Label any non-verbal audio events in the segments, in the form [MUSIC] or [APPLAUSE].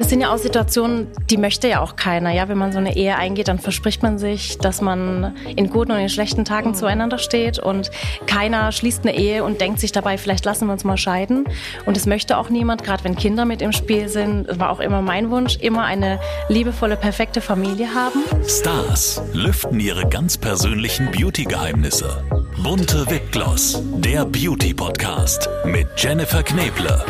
Das sind ja auch Situationen, die möchte ja auch keiner. Ja, wenn man so eine Ehe eingeht, dann verspricht man sich, dass man in guten und in schlechten Tagen mhm. zueinander steht und keiner schließt eine Ehe und denkt sich dabei, vielleicht lassen wir uns mal scheiden. Und es möchte auch niemand, gerade wenn Kinder mit im Spiel sind, war auch immer mein Wunsch, immer eine liebevolle, perfekte Familie haben. Stars lüften ihre ganz persönlichen Beauty-Geheimnisse. Bunte Wipgloss, der Beauty-Podcast mit Jennifer Kneble.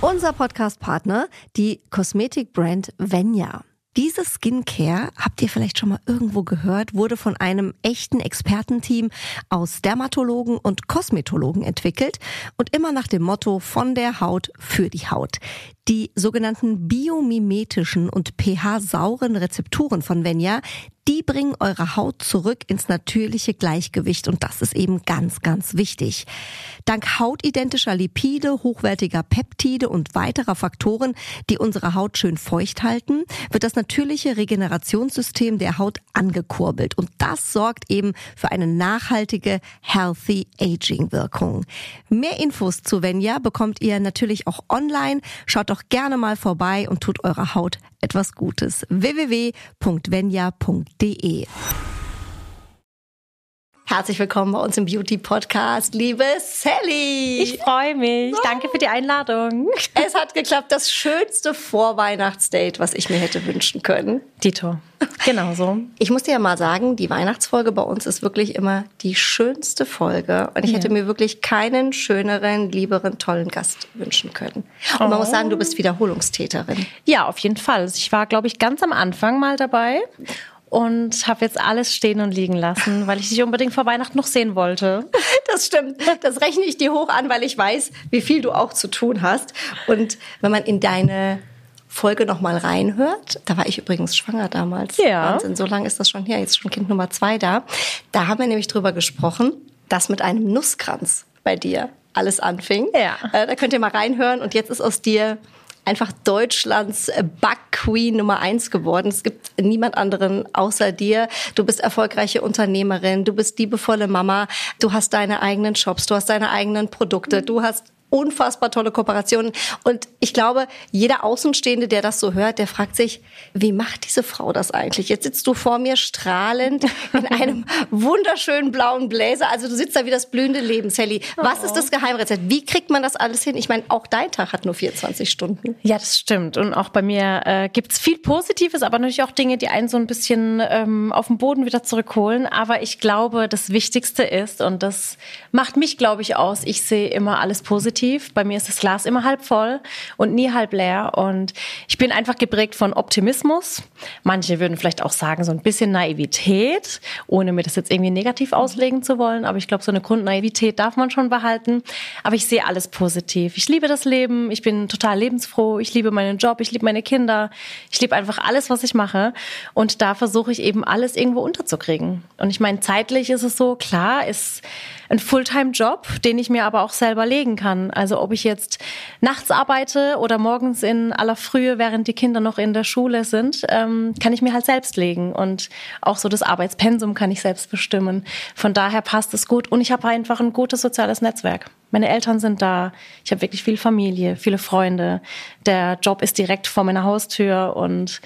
Unser Podcast-Partner, die Kosmetikbrand Venya. Diese Skincare, habt ihr vielleicht schon mal irgendwo gehört, wurde von einem echten Expertenteam aus Dermatologen und Kosmetologen entwickelt und immer nach dem Motto von der Haut für die Haut. Die sogenannten biomimetischen und pH-sauren Rezepturen von Venya, die bringen eure Haut zurück ins natürliche Gleichgewicht und das ist eben ganz, ganz wichtig. Dank hautidentischer Lipide, hochwertiger Peptide und weiterer Faktoren, die unsere Haut schön feucht halten, wird das natürliche Regenerationssystem der Haut angekurbelt und das sorgt eben für eine nachhaltige Healthy Aging Wirkung. Mehr Infos zu Venya bekommt ihr natürlich auch online. Schaut doch gerne mal vorbei und tut eurer Haut etwas Gutes. www.venya.de Herzlich willkommen bei uns im Beauty Podcast, liebe Sally. Ich freue mich. Oh. Danke für die Einladung. Es hat geklappt. Das schönste Vorweihnachtsdate, was ich mir hätte wünschen können. Dito. Genau so. Ich muss dir ja mal sagen, die Weihnachtsfolge bei uns ist wirklich immer die schönste Folge. Und ich ja. hätte mir wirklich keinen schöneren, lieberen, tollen Gast wünschen können. Und oh. man muss sagen, du bist Wiederholungstäterin. Ja, auf jeden Fall. Ich war, glaube ich, ganz am Anfang mal dabei und habe jetzt alles stehen und liegen lassen, weil ich dich unbedingt vor Weihnachten noch sehen wollte. [LAUGHS] Das stimmt. Das rechne ich dir hoch an, weil ich weiß, wie viel du auch zu tun hast. Und wenn man in deine Folge noch mal reinhört, da war ich übrigens schwanger damals. Ja. Wahnsinn, so lange ist das schon her. Jetzt ist schon Kind Nummer zwei da. Da haben wir nämlich drüber gesprochen, dass mit einem Nusskranz bei dir alles anfing. Ja. Äh, da könnt ihr mal reinhören. Und jetzt ist aus dir einfach Deutschlands Bug-Queen Nummer eins geworden. Es gibt niemand anderen außer dir. Du bist erfolgreiche Unternehmerin, du bist liebevolle Mama, du hast deine eigenen Shops, du hast deine eigenen Produkte, du hast unfassbar tolle Kooperationen. Und ich glaube, jeder Außenstehende, der das so hört, der fragt sich, wie macht diese Frau das eigentlich? Jetzt sitzt du vor mir strahlend in [LAUGHS] einem wunderschönen blauen Bläser. Also du sitzt da wie das blühende Leben, Sally. Was oh. ist das Geheimrezept? Wie kriegt man das alles hin? Ich meine, auch dein Tag hat nur 24 Stunden. Ja, das stimmt. Und auch bei mir äh, gibt's viel Positives, aber natürlich auch Dinge, die einen so ein bisschen ähm, auf den Boden wieder zurückholen. Aber ich glaube, das Wichtigste ist, und das macht mich, glaube ich, aus, ich sehe immer alles positiv positiv. Bei mir ist das Glas immer halb voll und nie halb leer. Und ich bin einfach geprägt von Optimismus. Manche würden vielleicht auch sagen, so ein bisschen Naivität, ohne mir das jetzt irgendwie negativ auslegen zu wollen. Aber ich glaube, so eine Grundnaivität darf man schon behalten. Aber ich sehe alles positiv. Ich liebe das Leben. Ich bin total lebensfroh. Ich liebe meinen Job. Ich liebe meine Kinder. Ich liebe einfach alles, was ich mache. Und da versuche ich eben alles irgendwo unterzukriegen. Und ich meine, zeitlich ist es so, klar, ist ein Fulltime-Job, den ich mir aber auch selber legen kann. Also ob ich jetzt nachts arbeite oder morgens in aller Frühe, während die Kinder noch in der Schule sind, ähm, kann ich mir halt selbst legen. Und auch so das Arbeitspensum kann ich selbst bestimmen. Von daher passt es gut. Und ich habe einfach ein gutes soziales Netzwerk. Meine Eltern sind da. Ich habe wirklich viel Familie, viele Freunde. Der Job ist direkt vor meiner Haustür und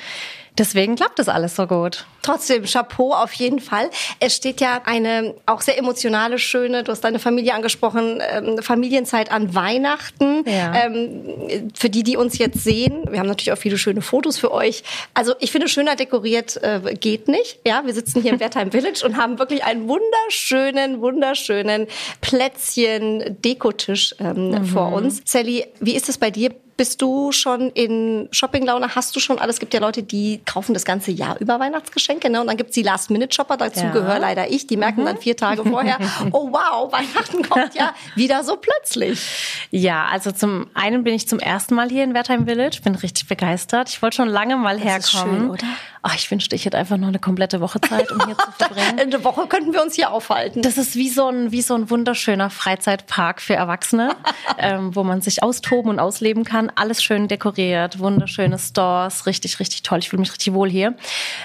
Deswegen klappt das alles so gut. Trotzdem, Chapeau auf jeden Fall. Es steht ja eine auch sehr emotionale, schöne, du hast deine Familie angesprochen, ähm, Familienzeit an Weihnachten. Ja. Ähm, für die, die uns jetzt sehen, wir haben natürlich auch viele schöne Fotos für euch. Also ich finde, schöner dekoriert äh, geht nicht. Ja, wir sitzen hier im [LAUGHS] Wertheim Village und haben wirklich einen wunderschönen, wunderschönen Plätzchen-Dekotisch ähm, mhm. vor uns. Sally, wie ist es bei dir? Bist du schon in Shopping-Laune? Hast du schon alles? Es gibt ja Leute, die kaufen das ganze Jahr über Weihnachtsgeschenke. Ne? Und dann gibt's die Last-Minute-Shopper. Dazu ja. gehöre leider ich. Die merken mhm. dann vier Tage vorher, [LAUGHS] oh wow, Weihnachten kommt ja wieder so plötzlich. Ja, also zum einen bin ich zum ersten Mal hier in Wertheim Village. Bin richtig begeistert. Ich wollte schon lange mal das herkommen. Ist schön, oder? Ach, ich wünschte, ich hätte einfach noch eine komplette Woche Zeit, um hier zu [LAUGHS] verbringen. eine Woche könnten wir uns hier aufhalten. Das ist wie so ein, wie so ein wunderschöner Freizeitpark für Erwachsene, [LAUGHS] ähm, wo man sich austoben und ausleben kann. Alles schön dekoriert, wunderschöne Stores, richtig, richtig toll. Ich fühle mich richtig wohl hier.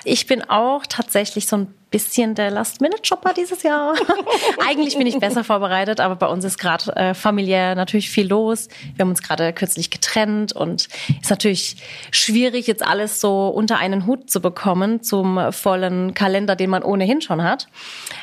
Ich bin auch tatsächlich so ein bisschen der Last-Minute-Shopper dieses Jahr. [LAUGHS] Eigentlich bin ich besser vorbereitet, aber bei uns ist gerade äh, familiär natürlich viel los. Wir haben uns gerade kürzlich getrennt und ist natürlich schwierig, jetzt alles so unter einen Hut zu bekommen zum vollen Kalender, den man ohnehin schon hat.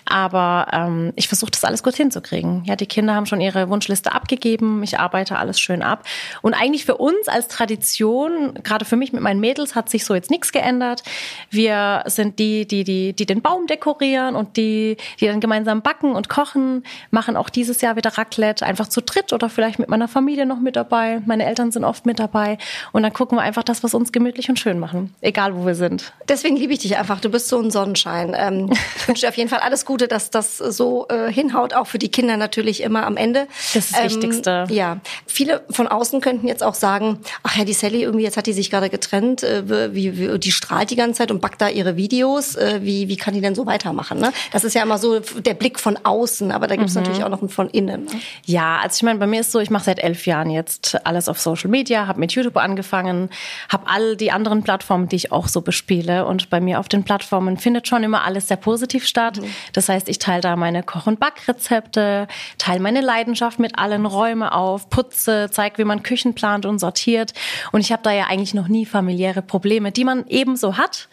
Aber ähm, ich versuche das alles gut hinzukriegen. Ja, die Kinder haben schon ihre Wunschliste abgegeben. Ich arbeite alles schön ab. Und eigentlich für uns als Tradition, gerade für mich mit meinen Mädels, hat sich so jetzt nichts geändert. Wir sind die, die, die, die den Bau Raum dekorieren und die, die dann gemeinsam backen und kochen, machen auch dieses Jahr wieder Raclette, einfach zu dritt oder vielleicht mit meiner Familie noch mit dabei. Meine Eltern sind oft mit dabei und dann gucken wir einfach das, was uns gemütlich und schön machen, egal wo wir sind. Deswegen liebe ich dich einfach. Du bist so ein Sonnenschein. Ähm, [LAUGHS] ich wünsche dir auf jeden Fall alles Gute, dass das so äh, hinhaut, auch für die Kinder natürlich immer am Ende. Das ist das ähm, Wichtigste. Ja, viele von außen könnten jetzt auch sagen, ach ja, die Sally irgendwie jetzt hat die sich gerade getrennt, äh, wie, wie, die strahlt die ganze Zeit und backt da ihre Videos. Äh, wie, wie kann die denn so weitermachen? Ne? Das ist ja immer so der Blick von außen, aber da gibt es mhm. natürlich auch noch einen von innen. Ne? Ja, also ich meine, bei mir ist so, ich mache seit elf Jahren jetzt alles auf Social Media, habe mit YouTube angefangen, habe all die anderen Plattformen, die ich auch so bespiele und bei mir auf den Plattformen findet schon immer alles sehr positiv statt. Mhm. Das heißt, ich teile da meine Koch- und Backrezepte, teile meine Leidenschaft mit allen Räumen auf, putze, zeige, wie man Küchen plant und sortiert und ich habe da ja eigentlich noch nie familiäre Probleme, die man ebenso hat,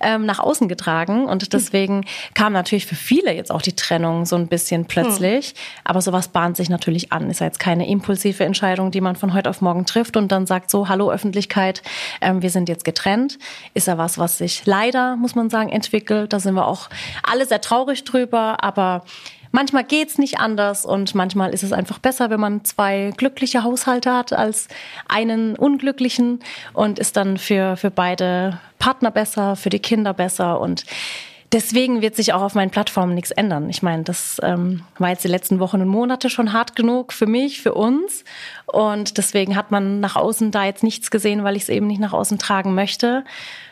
ähm, nach außen getragen und deswegen [LAUGHS] deswegen kam natürlich für viele jetzt auch die Trennung so ein bisschen plötzlich. Hm. Aber sowas bahnt sich natürlich an. Ist ja jetzt keine impulsive Entscheidung, die man von heute auf morgen trifft und dann sagt so, hallo Öffentlichkeit, ähm, wir sind jetzt getrennt. Ist ja was, was sich leider, muss man sagen, entwickelt. Da sind wir auch alle sehr traurig drüber, aber manchmal geht's nicht anders und manchmal ist es einfach besser, wenn man zwei glückliche Haushalte hat als einen unglücklichen und ist dann für, für beide Partner besser, für die Kinder besser und Deswegen wird sich auch auf meinen Plattformen nichts ändern. Ich meine, das ähm, war jetzt die letzten Wochen und Monate schon hart genug für mich, für uns. Und deswegen hat man nach außen da jetzt nichts gesehen, weil ich es eben nicht nach außen tragen möchte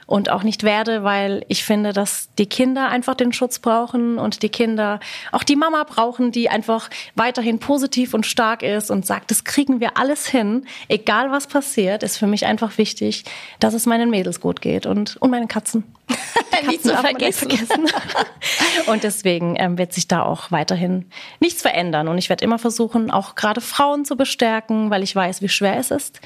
und auch nicht werde, weil ich finde, dass die Kinder einfach den Schutz brauchen und die Kinder auch die Mama brauchen, die einfach weiterhin positiv und stark ist und sagt, das kriegen wir alles hin, egal was passiert, ist für mich einfach wichtig, dass es meinen Mädels gut geht und, und meinen Katzen. [LAUGHS] Katzen nicht zu vergessen. vergessen. [LAUGHS] und deswegen ähm, wird sich da auch weiterhin nichts verändern und ich werde immer versuchen, auch gerade Frauen zu bestärken, weil ich weiß, wie schwer es ist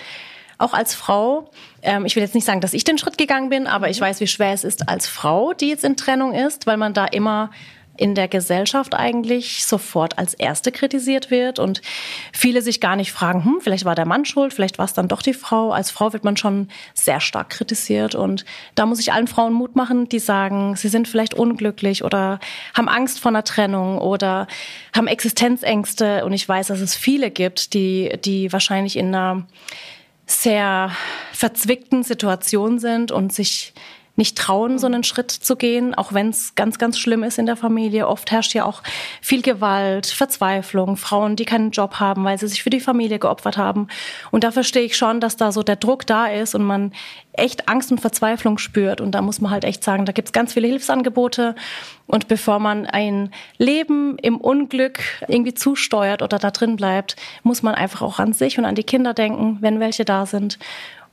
auch als Frau, ähm, ich will jetzt nicht sagen, dass ich den Schritt gegangen bin, aber ich mhm. weiß, wie schwer es ist als Frau, die jetzt in Trennung ist, weil man da immer in der Gesellschaft eigentlich sofort als Erste kritisiert wird und viele sich gar nicht fragen, hm, vielleicht war der Mann schuld, vielleicht war es dann doch die Frau. Als Frau wird man schon sehr stark kritisiert und da muss ich allen Frauen Mut machen, die sagen, sie sind vielleicht unglücklich oder haben Angst vor einer Trennung oder haben Existenzängste und ich weiß, dass es viele gibt, die, die wahrscheinlich in einer sehr verzwickten Situation sind und sich nicht trauen, so einen Schritt zu gehen, auch wenn es ganz, ganz schlimm ist in der Familie. Oft herrscht ja auch viel Gewalt, Verzweiflung, Frauen, die keinen Job haben, weil sie sich für die Familie geopfert haben. Und da verstehe ich schon, dass da so der Druck da ist und man echt Angst und Verzweiflung spürt. Und da muss man halt echt sagen, da gibt's ganz viele Hilfsangebote. Und bevor man ein Leben im Unglück irgendwie zusteuert oder da drin bleibt, muss man einfach auch an sich und an die Kinder denken, wenn welche da sind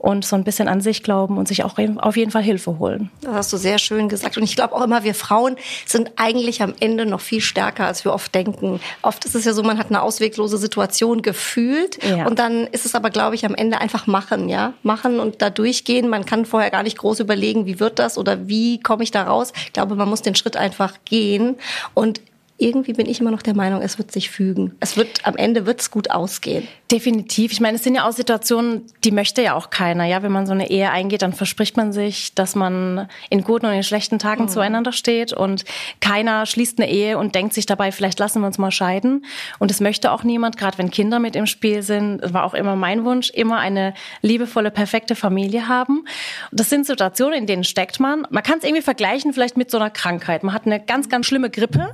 und so ein bisschen an sich glauben und sich auch auf jeden Fall Hilfe holen. Das hast du sehr schön gesagt. Und ich glaube auch immer, wir Frauen sind eigentlich am Ende noch viel stärker, als wir oft denken. Oft ist es ja so, man hat eine ausweglose Situation gefühlt ja. und dann ist es aber, glaube ich, am Ende einfach machen, ja, machen und da durchgehen. Man kann vorher gar nicht groß überlegen, wie wird das oder wie komme ich da raus. Ich glaube, man muss den Schritt einfach gehen und irgendwie bin ich immer noch der Meinung, es wird sich fügen. Es wird am Ende wird's gut ausgehen. Definitiv. Ich meine, es sind ja auch Situationen, die möchte ja auch keiner. Ja, wenn man so eine Ehe eingeht, dann verspricht man sich, dass man in guten und in schlechten Tagen mhm. zueinander steht und keiner schließt eine Ehe und denkt sich dabei, vielleicht lassen wir uns mal scheiden. Und es möchte auch niemand, gerade wenn Kinder mit im Spiel sind, war auch immer mein Wunsch, immer eine liebevolle, perfekte Familie haben. Das sind Situationen, in denen steckt man. Man kann es irgendwie vergleichen, vielleicht mit so einer Krankheit. Man hat eine ganz, ganz schlimme Grippe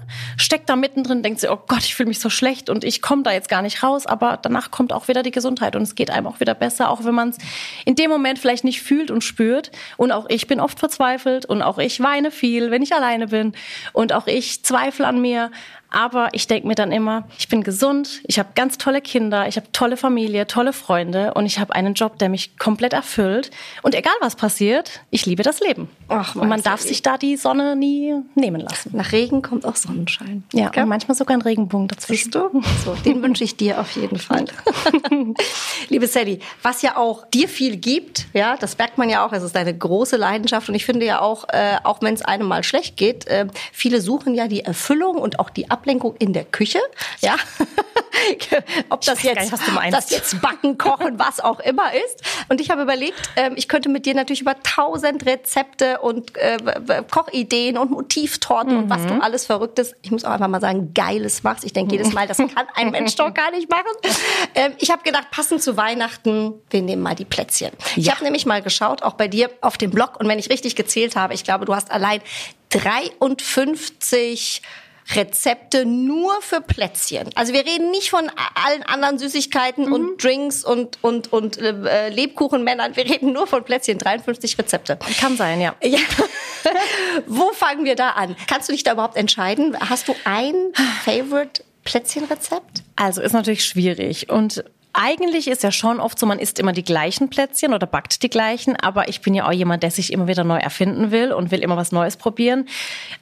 steckt da mittendrin, denkt sie, oh Gott, ich fühle mich so schlecht und ich komme da jetzt gar nicht raus, aber danach kommt auch wieder die Gesundheit und es geht einem auch wieder besser, auch wenn man es in dem Moment vielleicht nicht fühlt und spürt. Und auch ich bin oft verzweifelt und auch ich weine viel, wenn ich alleine bin und auch ich zweifle an mir. Aber ich denke mir dann immer, ich bin gesund, ich habe ganz tolle Kinder, ich habe tolle Familie, tolle Freunde und ich habe einen Job, der mich komplett erfüllt. Und egal was passiert, ich liebe das Leben. Ach, und man darf sich da die Sonne nie nehmen lassen. Nach Regen kommt auch Sonnenschein. Ja, und manchmal sogar ein Regenbogen dazwischen. Siehst du? So, den [LAUGHS] wünsche ich dir auf jeden Fall. [LAUGHS] Liebe Sally, was ja auch dir viel gibt, ja, das merkt man ja auch, es ist deine große Leidenschaft und ich finde ja auch, äh, auch wenn es einem mal schlecht geht, äh, viele suchen ja die Erfüllung und auch die Ablenkung in der Küche, ja. [LAUGHS] Ob das jetzt, nicht, das jetzt Backen, Kochen, was auch immer ist. Und ich habe überlegt, äh, ich könnte mit dir natürlich über tausend Rezepte und äh, Kochideen und Motivtorten mhm. und was du mhm. alles Verrücktes, ich muss auch einfach mal sagen, Geiles machst. Ich denke jedes Mal, das kann ein [LAUGHS] Mensch doch gar nicht machen. Ähm, ich habe gedacht, passend zu Weihnachten, wir nehmen mal die Plätzchen. Ja. Ich habe nämlich mal geschaut, auch bei dir auf dem Blog und wenn ich richtig gezählt habe, ich glaube, du hast allein 53 Rezepte nur für Plätzchen. Also wir reden nicht von allen anderen Süßigkeiten mhm. und Drinks und und und äh, Lebkuchenmännern. Wir reden nur von Plätzchen. 53 Rezepte. Kann sein, ja. ja. [LAUGHS] Wo fangen wir da an? Kannst du dich da überhaupt entscheiden? Hast du ein Favorite Plätzchenrezept? Also ist natürlich schwierig und eigentlich ist ja schon oft so, man isst immer die gleichen Plätzchen oder backt die gleichen, aber ich bin ja auch jemand, der sich immer wieder neu erfinden will und will immer was Neues probieren.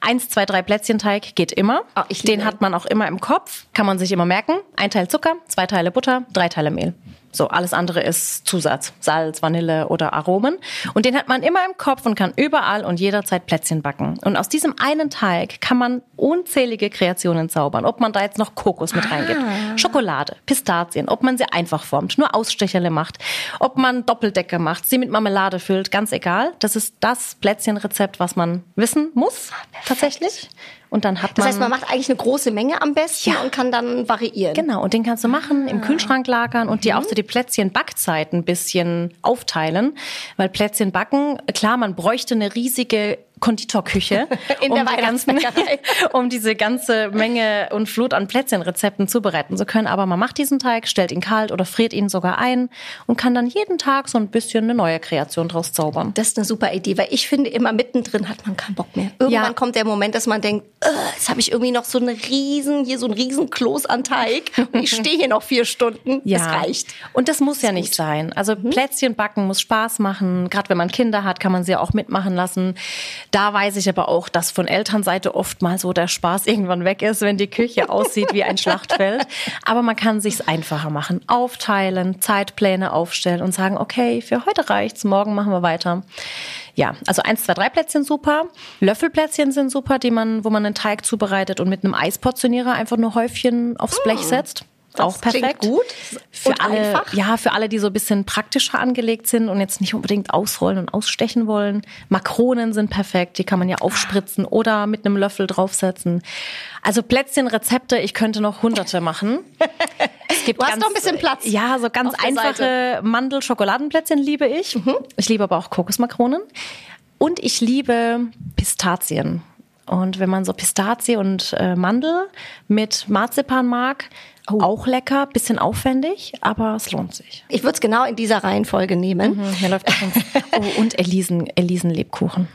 Eins, zwei, drei Plätzchenteig geht immer. Oh, Den hat man auch immer im Kopf, kann man sich immer merken. Ein Teil Zucker, zwei Teile Butter, drei Teile Mehl. So, alles andere ist Zusatz, Salz, Vanille oder Aromen. Und den hat man immer im Kopf und kann überall und jederzeit Plätzchen backen. Und aus diesem einen Teig kann man unzählige Kreationen zaubern. Ob man da jetzt noch Kokos mit ah. reingibt, Schokolade, Pistazien, ob man sie einfach formt, nur Ausstecherle macht, ob man Doppeldecke macht, sie mit Marmelade füllt, ganz egal. Das ist das Plätzchenrezept, was man wissen muss, ah, tatsächlich. Und dann hat man. Das heißt, man macht eigentlich eine große Menge am besten ja. und kann dann variieren. Genau. Und den kannst du machen, im ah. Kühlschrank lagern und mhm. dir auch so die Plätzchen-Backzeit ein bisschen aufteilen. Weil Plätzchen backen, klar, man bräuchte eine riesige Konditorküche, [LAUGHS] In um, der die ganzen, [LAUGHS] um diese ganze Menge und Flut an Plätzchenrezepten zubereiten zu können. Aber man macht diesen Teig, stellt ihn kalt oder friert ihn sogar ein und kann dann jeden Tag so ein bisschen eine neue Kreation draus zaubern. Das ist eine super Idee, weil ich finde, immer mittendrin hat man keinen Bock mehr. Irgendwann ja. kommt der Moment, dass man denkt, jetzt habe ich irgendwie noch so einen riesen, hier so einen riesen Kloß an Teig [LAUGHS] und ich stehe hier noch vier Stunden. Ja. Das reicht. Und das muss das ja nicht gut. sein. Also mhm. Plätzchen backen muss Spaß machen. Gerade wenn man Kinder hat, kann man sie auch mitmachen lassen. Da weiß ich aber auch, dass von Elternseite oft mal so der Spaß irgendwann weg ist, wenn die Küche aussieht wie ein Schlachtfeld. Aber man kann sich's einfacher machen. Aufteilen, Zeitpläne aufstellen und sagen, okay, für heute reicht's, morgen machen wir weiter. Ja, also eins, zwei, drei Plätzchen super. Löffelplätzchen sind super, die man, wo man einen Teig zubereitet und mit einem Eisportionierer einfach nur Häufchen aufs Blech hm. setzt. Das auch perfekt. gut. Für und alle, einfach. ja, für alle, die so ein bisschen praktischer angelegt sind und jetzt nicht unbedingt ausrollen und ausstechen wollen. Makronen sind perfekt, die kann man ja aufspritzen oder mit einem Löffel draufsetzen. Also Plätzchenrezepte, ich könnte noch hunderte machen. [LAUGHS] Es gibt du hast ganz, noch ein bisschen Platz. Ja, so ganz einfache Mandel-Schokoladenplätzchen liebe ich. Mhm. Ich liebe aber auch Kokosmakronen. Und ich liebe Pistazien. Und wenn man so Pistazie und äh, Mandel mit Marzipan mag, Oh. Auch lecker, bisschen aufwendig, aber es lohnt sich. Ich würde es genau in dieser Reihenfolge nehmen. Mhm, hier läuft [LAUGHS] oh, und Elisen, Elisen Lebkuchen.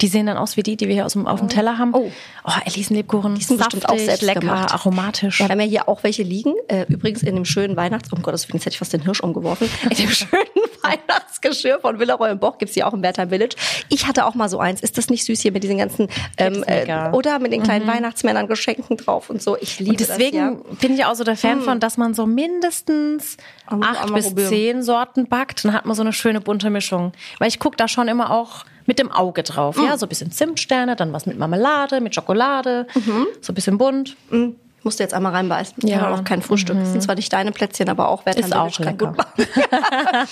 Die sehen dann aus wie die, die wir hier aus dem, auf dem Teller haben. Oh, oh Elisenlebkuchen. Die sind saftig, bestimmt auch selbst lecker, gemacht. aromatisch. Ja, wir haben ja hier auch welche liegen. Äh, übrigens in dem schönen Weihnachts... Oh Gott, jetzt hätte ich fast den Hirsch umgeworfen. [LAUGHS] In dem schönen [LAUGHS] Weihnachtsgeschirr von Villaroy und Boch gibt's hier auch im Bertheim Village. Ich hatte auch mal so eins. Ist das nicht süß hier mit diesen ganzen... Ähm, äh, oder mit den kleinen mhm. Weihnachtsmännern Geschenken drauf und so. Ich liebe und deswegen das, ja. bin ich auch so der Fan mhm. von, dass man so mindestens acht bis zehn Sorten backt. Dann hat man so eine schöne bunte Mischung. Weil ich gucke da schon immer auch mit dem Auge drauf. Mhm. Ja, so ein bisschen Zimtsterne, dann was mit Marmelade, mit Schokolade, mhm. so ein bisschen bunt. Mhm. Musst du jetzt einmal reinbeißen. Ja, auch kein Frühstück. Das sind zwar nicht deine Plätzchen, aber auch Wert Ist auch lecker. [LAUGHS]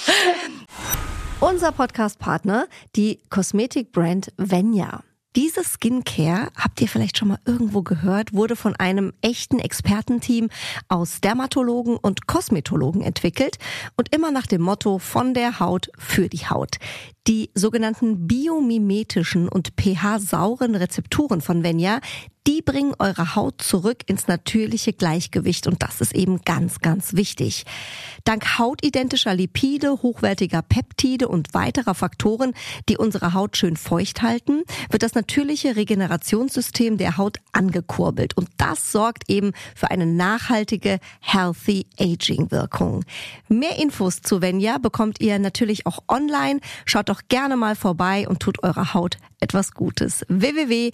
Unser Podcast-Partner, die Kosmetikbrand Venya. Diese Skincare, habt ihr vielleicht schon mal irgendwo gehört, wurde von einem echten Expertenteam aus Dermatologen und Kosmetologen entwickelt und immer nach dem Motto von der Haut für die Haut. Die sogenannten biomimetischen und pH-sauren Rezepturen von Venya, die bringen eure Haut zurück ins natürliche Gleichgewicht und das ist eben ganz, ganz wichtig. Dank hautidentischer Lipide, hochwertiger Peptide und weiterer Faktoren, die unsere Haut schön feucht halten, wird das natürliche Regenerationssystem der Haut angekurbelt und das sorgt eben für eine nachhaltige Healthy Aging Wirkung. Mehr Infos zu Venya bekommt ihr natürlich auch online. Schaut doch gerne mal vorbei und tut eurer Haut etwas Gutes. www.venya.de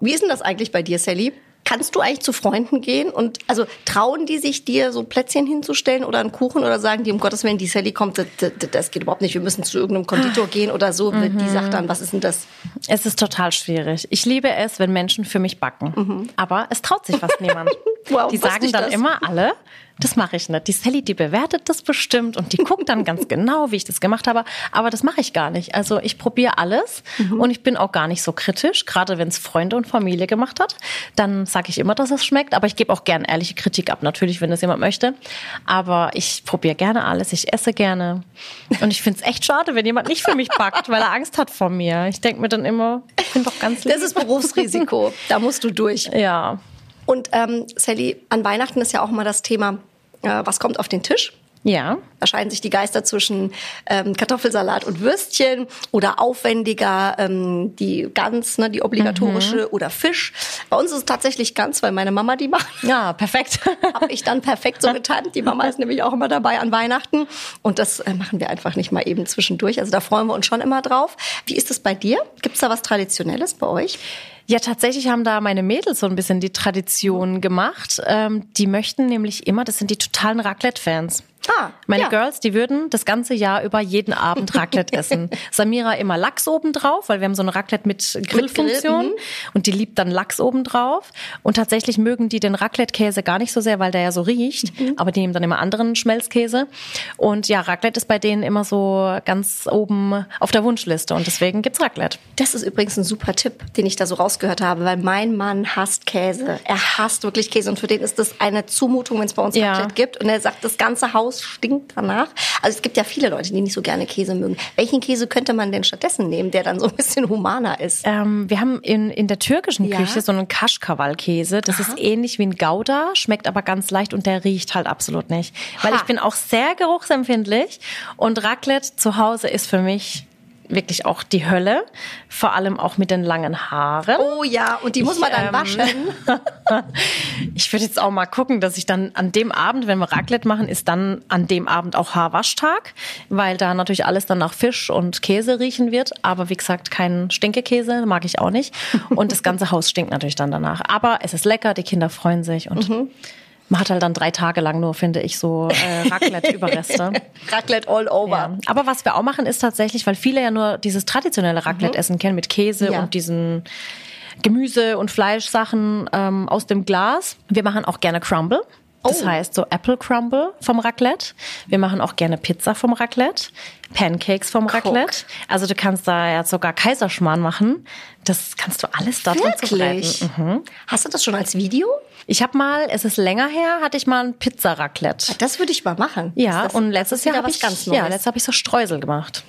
Wie ist denn das eigentlich bei dir, Sally? Kannst du eigentlich zu Freunden gehen und also trauen die sich dir so Plätzchen hinzustellen oder einen Kuchen oder sagen die um Gottes Willen die Sally kommt das, das, geht überhaupt nicht wir müssen zu irgendeinem Konditor gehen oder so mhm. die sagt dann was ist denn das es ist total schwierig ich liebe es wenn Menschen für mich backen mhm. aber es traut sich fast niemand [LAUGHS] wow, die sagen dann das? immer alle das mache ich nicht. Die Sally, die bewertet das bestimmt und die guckt dann ganz [LAUGHS] genau, wie ich das gemacht habe. Aber das mache ich gar nicht. Also ich probiere alles mhm. und ich bin auch gar nicht so kritisch. Gerade wenn es Freunde und Familie gemacht hat, dann sage ich immer, dass es schmeckt. Aber ich gebe auch gern ehrliche Kritik ab, natürlich, wenn das jemand möchte. Aber ich probiere gerne alles. Ich esse gerne. Und ich finde es echt schade, wenn jemand nicht für mich backt, weil er Angst hat vor mir. Ich denke mir dann immer, ich bin doch ganz lieb. Das ist Berufsrisiko. [LAUGHS] da musst du durch. Ja. Und ähm, Sally, an Weihnachten ist ja auch mal das Thema äh, was kommt auf den Tisch. Ja. Da scheiden sich die Geister zwischen ähm, Kartoffelsalat und Würstchen oder aufwendiger ähm, die Gans, ne, die obligatorische mhm. oder Fisch. Bei uns ist es tatsächlich Gans, weil meine Mama die macht. Ja, perfekt. [LAUGHS] Habe ich dann perfekt so getan. Die Mama ist nämlich auch immer dabei an Weihnachten und das äh, machen wir einfach nicht mal eben zwischendurch. Also da freuen wir uns schon immer drauf. Wie ist es bei dir? Gibt es da was Traditionelles bei euch? Ja, tatsächlich haben da meine Mädels so ein bisschen die Tradition gemacht. Ähm, die möchten nämlich immer, das sind die totalen Raclette-Fans. Ah, Meine ja. Girls, die würden das ganze Jahr über jeden Abend Raclette [LAUGHS] essen. Samira immer Lachs oben drauf, weil wir haben so eine Raclette mit Grillfunktion mit Grill, mhm. und die liebt dann Lachs oben drauf. Und tatsächlich mögen die den Raclette-Käse gar nicht so sehr, weil der ja so riecht, mhm. aber die nehmen dann immer anderen Schmelzkäse. Und ja, Raclette ist bei denen immer so ganz oben auf der Wunschliste und deswegen gibt's Raclette. Das ist übrigens ein super Tipp, den ich da so rausgehört habe, weil mein Mann hasst Käse. Er hasst wirklich Käse und für den ist das eine Zumutung, wenn es bei uns ja. Raclette gibt. Und er sagt, das ganze Haus Haus stinkt danach. Also es gibt ja viele Leute, die nicht so gerne Käse mögen. Welchen Käse könnte man denn stattdessen nehmen, der dann so ein bisschen humaner ist? Ähm, wir haben in, in der türkischen ja. Küche so einen Kaschkawal-Käse. Das Aha. ist ähnlich wie ein Gouda, schmeckt aber ganz leicht und der riecht halt absolut nicht. Weil ha. ich bin auch sehr geruchsempfindlich und Raclette zu Hause ist für mich wirklich auch die Hölle, vor allem auch mit den langen Haaren. Oh ja, und die muss man dann ähm, waschen. [LAUGHS] ich würde jetzt auch mal gucken, dass ich dann an dem Abend, wenn wir Raclette machen, ist dann an dem Abend auch Haarwaschtag, weil da natürlich alles dann nach Fisch und Käse riechen wird. Aber wie gesagt, kein Stinkekäse, mag ich auch nicht. Und das ganze [LAUGHS] Haus stinkt natürlich dann danach. Aber es ist lecker, die Kinder freuen sich und mhm. Man hat halt dann drei Tage lang nur, finde ich, so äh, Raclette-Überreste. [LAUGHS] Raclette all over. Ja. Aber was wir auch machen, ist tatsächlich, weil viele ja nur dieses traditionelle Raclette-Essen mhm. kennen mit Käse ja. und diesen Gemüse- und Fleischsachen ähm, aus dem Glas. Wir machen auch gerne Crumble. Das oh. heißt so Apple Crumble vom Raclette. Wir machen auch gerne Pizza vom Raclette, Pancakes vom Raclette. Also du kannst da ja sogar Kaiserschmarrn machen. Das kannst du alles dort Wirklich? Mhm. Hast du das schon als Video? Ich habe mal, es ist länger her, hatte ich mal ein Pizza Raclette. Das würde ich mal machen. Ja, und letztes Jahr habe ich ganz Neues. ja, letztes habe ich so Streusel gemacht.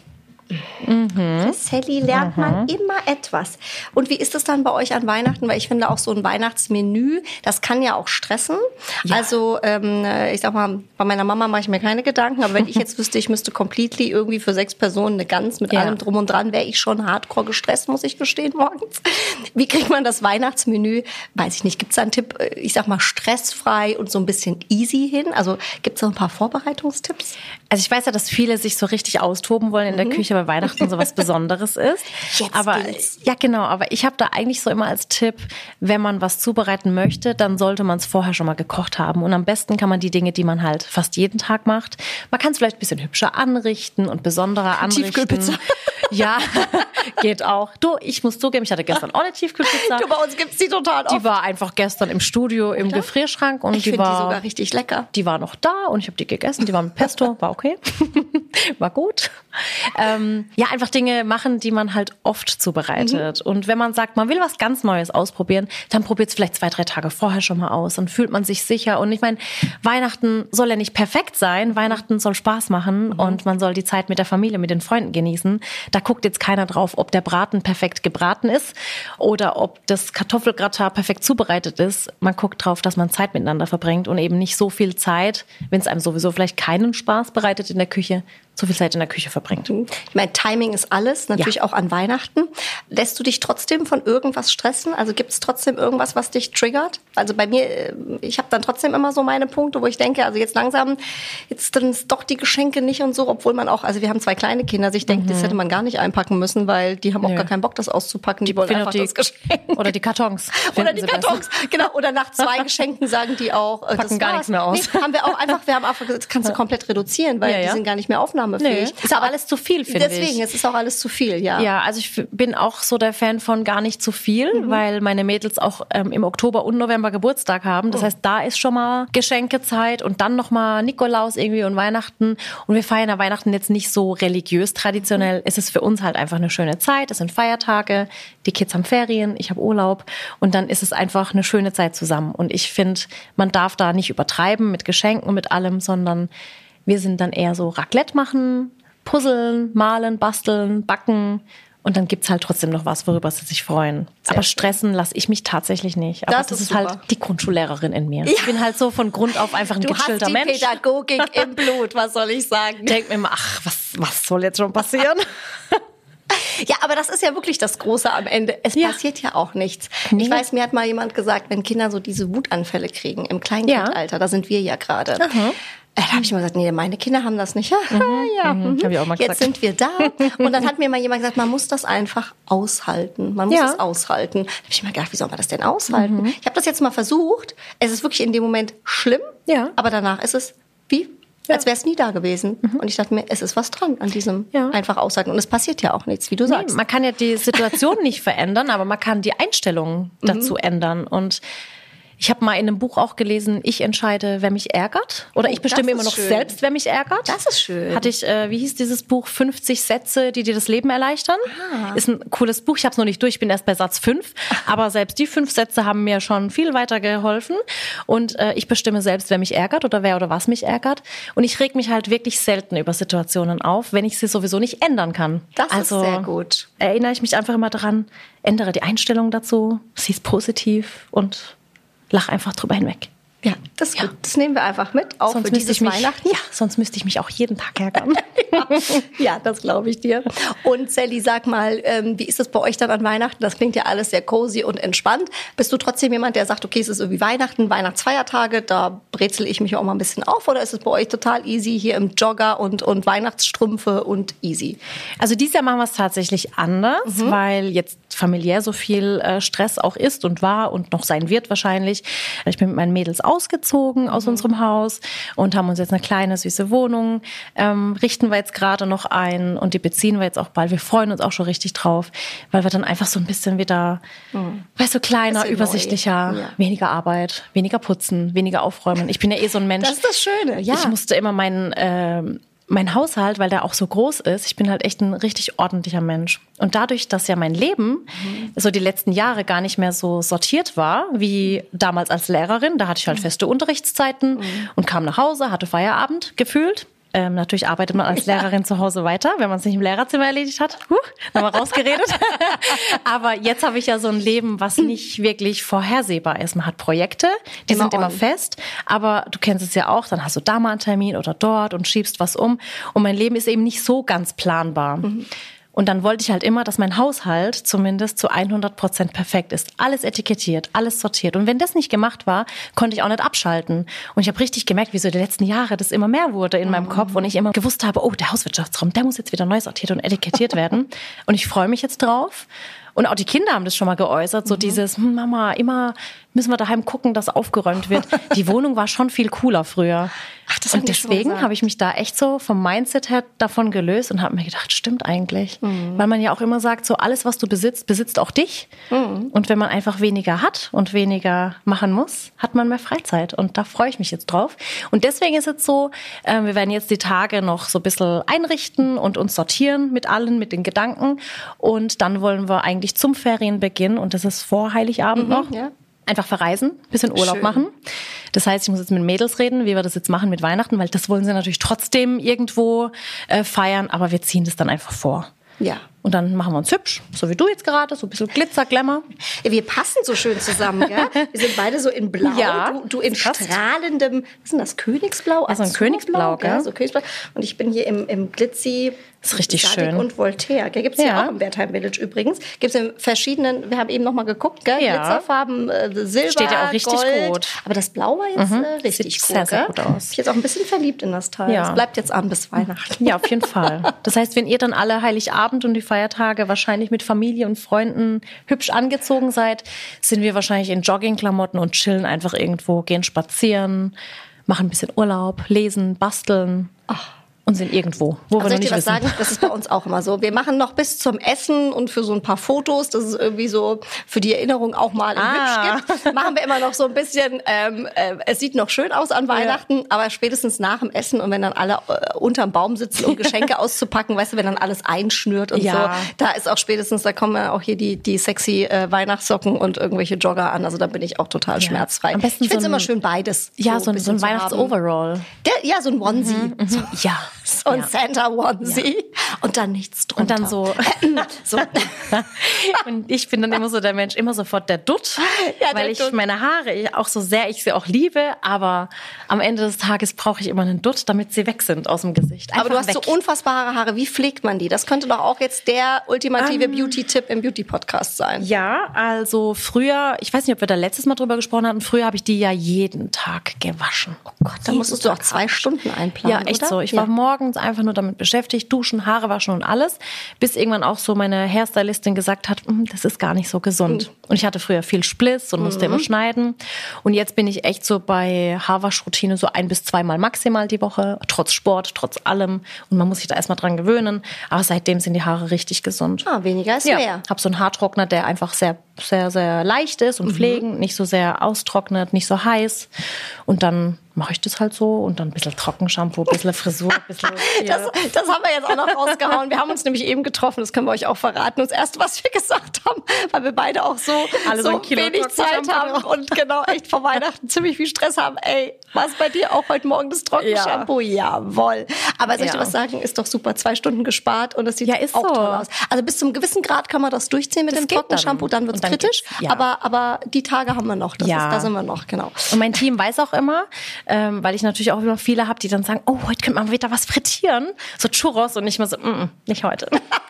Mhm. Sally lernt mhm. man immer etwas. Und wie ist es dann bei euch an Weihnachten? Weil ich finde auch so ein Weihnachtsmenü, das kann ja auch stressen. Ja. Also ähm, ich sag mal, bei meiner Mama mache ich mir keine Gedanken, aber wenn ich [LAUGHS] jetzt wüsste, ich müsste completely irgendwie für sechs Personen eine Gans mit ja. allem drum und dran, wäre ich schon hardcore gestresst, muss ich gestehen, morgens. Wie kriegt man das Weihnachtsmenü? Weiß ich nicht. Gibt es da einen Tipp, äh, ich sag mal, stressfrei und so ein bisschen easy hin? Also gibt es da ein paar Vorbereitungstipps? Also ich weiß ja, dass viele sich so richtig austoben wollen in der mhm. Küche, weil Weihnachten so was Besonderes ist. Jetzt aber geht's. ja, genau. Aber ich habe da eigentlich so immer als Tipp, wenn man was zubereiten möchte, dann sollte man es vorher schon mal gekocht haben. Und am besten kann man die Dinge, die man halt fast jeden Tag macht, man kann es vielleicht ein bisschen hübscher anrichten und besonderer [LAUGHS] anrichten. Tiefkühlpizza. Ja, [LAUGHS] geht auch. Du, ich muss zugeben, ich hatte gestern auch eine Tiefkühlpizza. Du, bei uns gibt's die total oft. Die war einfach gestern im Studio im Gefrierschrank und ich die finde die war sogar richtig lecker. die war noch da und ich habe die gegessen. Die war mit Pesto, [LAUGHS] war okay, war gut. Ähm, ja, einfach Dinge machen, die man halt oft zubereitet. Und wenn man sagt, man will was ganz Neues ausprobieren, dann probiert es vielleicht zwei, drei Tage vorher schon mal aus. Dann fühlt man sich sicher. Und ich meine, Weihnachten soll ja nicht perfekt sein. Weihnachten soll Spaß machen und man soll die Zeit mit der Familie, mit den Freunden genießen. Da guckt jetzt keiner drauf, ob der Braten perfekt gebraten ist oder ob das Kartoffelgratin perfekt zubereitet ist. Man guckt drauf, dass man Zeit miteinander verbringt und eben nicht so viel Zeit, wenn es einem sowieso vielleicht keinen Spaß bereitet in der Küche, so viel Zeit in der Küche verbringt. Ich meine, Timing ist alles, natürlich Ja. auch an Weihnachten. Lässt du dich trotzdem von irgendwas stressen? Also gibt es trotzdem irgendwas, was dich triggert? Also bei mir, äh, ich habe dann trotzdem immer so meine Punkte, wo ich denke, also jetzt langsam, jetzt sind es doch die Geschenke nicht und so, obwohl man auch, also wir haben zwei kleine Kinder, also ich denke, das hätte man gar nicht einpacken müssen, weil die haben auch Nö. gar keinen Bock, das auszupacken. Die, wollen einfach die- das Geschenk. [LAUGHS] Oder die Kartons. [LAUGHS] Oder die sie besser. Kartons, genau. Oder nach zwei [LAUGHS] Geschenken sagen die auch, äh, Packen das gar war's. nichts mehr aus. Nee, haben wir auch einfach, wir haben einfach, gesagt, das kannst du komplett reduzieren, weil Ja, die ja. sind gar nicht mehr aufnahmefähig. Nee, ist aber alles zu viel, finde ich. Deswegen, es ist auch alles zu viel, ja. Ja, also ich bin auch so der Fan von gar nicht zu viel, Mhm. weil meine Mädels auch ähm, im Oktober und November Geburtstag haben. Oh. Das heißt, da ist schon mal Geschenkezeit und dann noch mal Nikolaus irgendwie und Weihnachten. Und wir feiern ja Weihnachten jetzt nicht so religiös traditionell. Es ist für uns halt einfach eine schöne Zeit. Es sind Feiertage, die Kids haben Ferien, ich habe Urlaub und dann ist es einfach eine schöne Zeit zusammen. Und ich finde, man darf da nicht übertreiben mit Geschenken und mit allem, sondern wir sind dann eher so Raclette machen, puzzeln, malen, basteln, backen. Und dann gibt's halt trotzdem noch was, worüber sie sich freuen. Aber stressen lasse ich mich tatsächlich nicht. Aber Das das, ist ist, halt die Grundschullehrerin in mir. Ich bin halt so von Grund auf einfach ein Du hast gechillter die Mensch. Pädagogik [LAUGHS] im Blut, was soll ich sagen? Denk mir immer, ach, was, was soll jetzt schon passieren? [LAUGHS] Ja, aber das ist ja wirklich das Große am Ende. Es Ja. passiert ja auch nichts. Ich weiß, mir hat mal jemand gesagt, wenn Kinder so diese Wutanfälle kriegen im Kleinkindalter, da sind wir ja gerade. Äh, Da habe ich immer gesagt, nee, meine Kinder haben das nicht. [LAUGHS] Ja, ja. mhm. Hab ich auch mal Jetzt sind wir da. [LAUGHS] Und dann hat mir mal jemand gesagt, man muss das einfach aushalten. Man muss Ja. es aushalten. Da habe ich mir gedacht, wie soll man das denn aushalten? Ich habe das jetzt mal versucht. Es ist wirklich in dem Moment schlimm, Ja. aber danach ist es wie, als wäre es nie da gewesen. Und ich dachte mir, es ist was dran an diesem Ja. einfach aushalten. Und es passiert ja auch nichts, wie du Nee, sagst. man kann ja die Situation nicht verändern, aber man kann die Einstellung dazu ändern. Und ich habe mal in einem Buch auch gelesen, ich entscheide, wer mich ärgert. Oder Oh, ich bestimme immer ist noch schön. selbst, wer mich ärgert. Das ist schön. Hatte ich, äh, wie hieß dieses Buch? 50 Sätze, die dir das Leben erleichtern. Ah. Ist ein cooles Buch. Ich habe es noch nicht durch, ich bin erst bei Satz 5. Aber selbst die fünf Sätze haben mir schon viel weitergeholfen. Und äh, ich bestimme selbst, wer mich ärgert oder wer oder was mich ärgert. Und ich reg mich halt wirklich selten über Situationen auf, wenn ich sie sowieso nicht ändern kann. Das also, ist sehr gut. erinnere ich mich einfach immer daran, ändere die Einstellung dazu, sieh es positiv und lach einfach drüber hinweg. Ja, das ist Ja. gut. Das nehmen wir einfach mit, auch für müsste dieses ich mich, Weihnachten. Ja, sonst müsste ich mich auch jeden Tag ärgern. [LAUGHS] ja, das glaube ich dir. Und Sally, sag mal, ähm, wie ist es bei euch dann an Weihnachten? Das klingt ja alles sehr cozy und entspannt. Bist du trotzdem jemand, der sagt, okay, es ist irgendwie Weihnachten, Weihnachtsfeiertage, da brezel ich mich auch mal ein bisschen auf? Oder ist es bei euch total easy hier im Jogger und, und Weihnachtsstrümpfe und easy? Also dieses Jahr machen wir es tatsächlich anders, weil jetzt familiär so viel äh, Stress auch ist und war und noch sein wird wahrscheinlich. Ich bin mit meinen Mädels ausgezogen aus unserem Haus und haben uns jetzt eine kleine süße Wohnung ähm, richten wir jetzt gerade noch ein und die beziehen wir jetzt auch bald. Wir freuen uns auch schon richtig drauf, weil wir dann einfach so ein bisschen wieder, weißt du, kleiner, übersichtlicher, Ja. weniger Arbeit, weniger putzen, weniger aufräumen. Ich bin ja eh so ein Mensch. Das ist das Schöne, ja. Ich musste immer meinen ähm, mein Haushalt, weil der auch so groß ist, ich bin halt echt ein richtig ordentlicher Mensch. Und dadurch, dass ja mein Leben so die letzten Jahre gar nicht mehr so sortiert war, wie damals als Lehrerin, da hatte ich halt feste Unterrichtszeiten und kam nach Hause, hatte Feierabend gefühlt. Ähm, natürlich arbeitet man als Lehrerin zu Hause weiter, wenn man es nicht im Lehrerzimmer erledigt hat. Huh, nochmal rausgeredet. [LAUGHS] Aber jetzt habe ich ja so ein Leben, was nicht wirklich vorhersehbar ist. Man hat Projekte, die Immer sind immer on. fest, aber du kennst es ja auch, dann hast du da mal einen Termin oder dort und schiebst was um. Und mein Leben ist eben nicht so ganz planbar. Und dann wollte ich halt immer, dass mein Haushalt zumindest zu 100 Prozent perfekt ist. Alles etikettiert, alles sortiert. Und wenn das nicht gemacht war, konnte ich auch nicht abschalten. Und ich habe richtig gemerkt, wie so die letzten Jahre das immer mehr wurde in meinem Kopf und ich immer gewusst habe, oh, der Hauswirtschaftsraum, der muss jetzt wieder neu sortiert und etikettiert werden. Und ich freue mich jetzt drauf. Und auch die Kinder haben das schon mal geäußert, so dieses, hm, Mama, immer müssen wir daheim gucken, dass aufgeräumt wird. Die Wohnung war schon viel cooler früher. Ach, das und deswegen habe ich mich da echt so vom Mindset her davon gelöst und habe mir gedacht, stimmt eigentlich. Mhm. Weil man ja auch immer sagt, so alles, was du besitzt, besitzt auch dich. Mhm. Und wenn man einfach weniger hat und weniger machen muss, hat man mehr Freizeit. Und da freue ich mich jetzt drauf. Und deswegen ist es so, äh, wir werden jetzt die Tage noch so ein bisschen einrichten und uns sortieren mit allen, mit den Gedanken. Und dann wollen wir eigentlich zum Ferienbeginn, und das ist vor Heiligabend noch, Mhm, ja. Einfach verreisen, bisschen Urlaub Schön. machen. Das heißt, ich muss jetzt mit Mädels reden, wie wir das jetzt machen mit Weihnachten, weil das wollen sie natürlich trotzdem irgendwo äh, feiern, aber wir ziehen das dann einfach vor. Ja. Und dann machen wir uns hübsch, so wie du jetzt gerade, so ein bisschen Glitzer, Glamour. Wir passen so schön zusammen, gell? Wir sind beide so in Blau, Ja, du, du in passt. strahlendem, was ist denn das, Königsblau? Ja, so ein Königsblau, gell? So Königsblau. Und ich bin hier im, im Glitzy. Ist richtig Sadig schön. und Voltaire. Gibt es hier Ja. auch im Wertheim Village übrigens. Gibt es in verschiedenen, wir haben eben noch mal geguckt, gell? Ja. Glitzerfarben, äh, Silber, Steht ja auch richtig Gold. gut. Aber das Blau war jetzt äh, richtig Sieht gut, sehr, sehr gell? gut aus. Ich bin jetzt auch ein bisschen verliebt in das Teil. Ja. Es bleibt jetzt an bis Weihnachten. Ja, auf jeden Fall. Das heißt, wenn ihr dann alle Heiligabend und die Feiertage wahrscheinlich mit Familie und Freunden hübsch angezogen seid, sind wir wahrscheinlich in Joggingklamotten und chillen einfach irgendwo, gehen spazieren, machen ein bisschen Urlaub, lesen, basteln und sind irgendwo, wo Aber wir soll noch ich dir nicht was wissen. sagen? Das ist bei uns auch immer so. Wir machen noch bis zum Essen und für so ein paar Fotos, dass es irgendwie so für die Erinnerung auch mal Ah. hübsch gibt, machen wir immer noch so ein bisschen, ähm, äh, es sieht noch schön aus an Weihnachten, aber spätestens nach dem Essen und wenn dann alle äh, unterm Baum sitzen, um Geschenke [LAUGHS] auszupacken, weißt du, wenn dann alles einschnürt und Ja. so, da ist auch spätestens, da kommen ja auch hier die, die sexy äh, Weihnachtssocken und irgendwelche Jogger an. Also da bin ich auch total schmerzfrei. Am besten ich finde es so ein- immer schön beides. Ja, so, ein- so ein zu haben. Weihnachtsoverall. Ja, so ein Onesie. So, Ja. So ein ja. Santa Onesie. Und dann nichts drunter. Und dann so. [LAUGHS] [LAUGHS] so. und ich bin dann immer so der Mensch, immer sofort der Dutt, Ja, der weil ich Dutt. meine Haare ich auch so sehr, ich sie auch liebe, aber am Ende des Tages brauche ich immer einen Dutt, damit sie weg sind aus dem Gesicht. Aber du Einfach hast weg. so unfassbare Haare. Wie pflegt man die? Das könnte doch auch jetzt der ultimative Beauty-Tipp im Beauty-Podcast sein. Ja, also früher, ich weiß nicht, ob wir da letztes Mal drüber gesprochen hatten, früher habe ich die ja jeden Tag gewaschen. Oh Gott, Da musstest du auch zwei Stunden einplanen, Ja, echt oder? so. Ich ja. war morgens einfach nur damit beschäftigt, duschen, Haare waschen und alles, bis irgendwann auch so meine Hairstylistin gesagt hat, "Mm, das ist gar nicht so gesund. Mhm. Und ich hatte früher viel Spliss und musste immer schneiden. Und jetzt bin ich echt so bei Haarwaschroutine so ein bis zweimal maximal die Woche, trotz Sport, trotz allem. Und man muss sich da erstmal dran gewöhnen. Aber seitdem sind die Haare richtig gesund. Ah, weniger ist Ja, mehr. habe so einen Haartrockner, der einfach sehr, sehr, sehr leicht ist Mhm. und pflegend, nicht so sehr austrocknet, nicht so heiß. Und dann mache ich das halt so und dann ein bisschen Trockenshampoo, ein bisschen Frisur, ein bisschen [LAUGHS] Das, das haben wir jetzt auch noch rausgehauen. Wir haben uns nämlich eben getroffen, das können wir euch auch verraten. Und das Erste, was wir [LAUGHS] gesagt haben, weil wir beide auch so, Alle so wenig Zeit haben und genau echt vor Weihnachten ziemlich viel Stress haben. Ey, war es bei dir auch heute Morgen das Trockenshampoo? Jawohl. Aber soll ich dir Ja. was sagen? Ist doch super. Zwei Stunden gespart und das sieht Ja, ist auch so. toll aus. Also bis zum gewissen Grad kann man das durchziehen mit Das dem Trockenshampoo, dann, dann. Und dann kritisch. ja. Aber, aber die Tage haben wir noch. Das Ja. ist, da sind wir noch, genau. Und mein Team weiß auch immer, ähm, weil ich natürlich auch immer viele habe, die dann sagen, oh, heute könnte man wieder was frittieren. So Churros und nicht mehr so, mm, mm, nicht heute. [LAUGHS]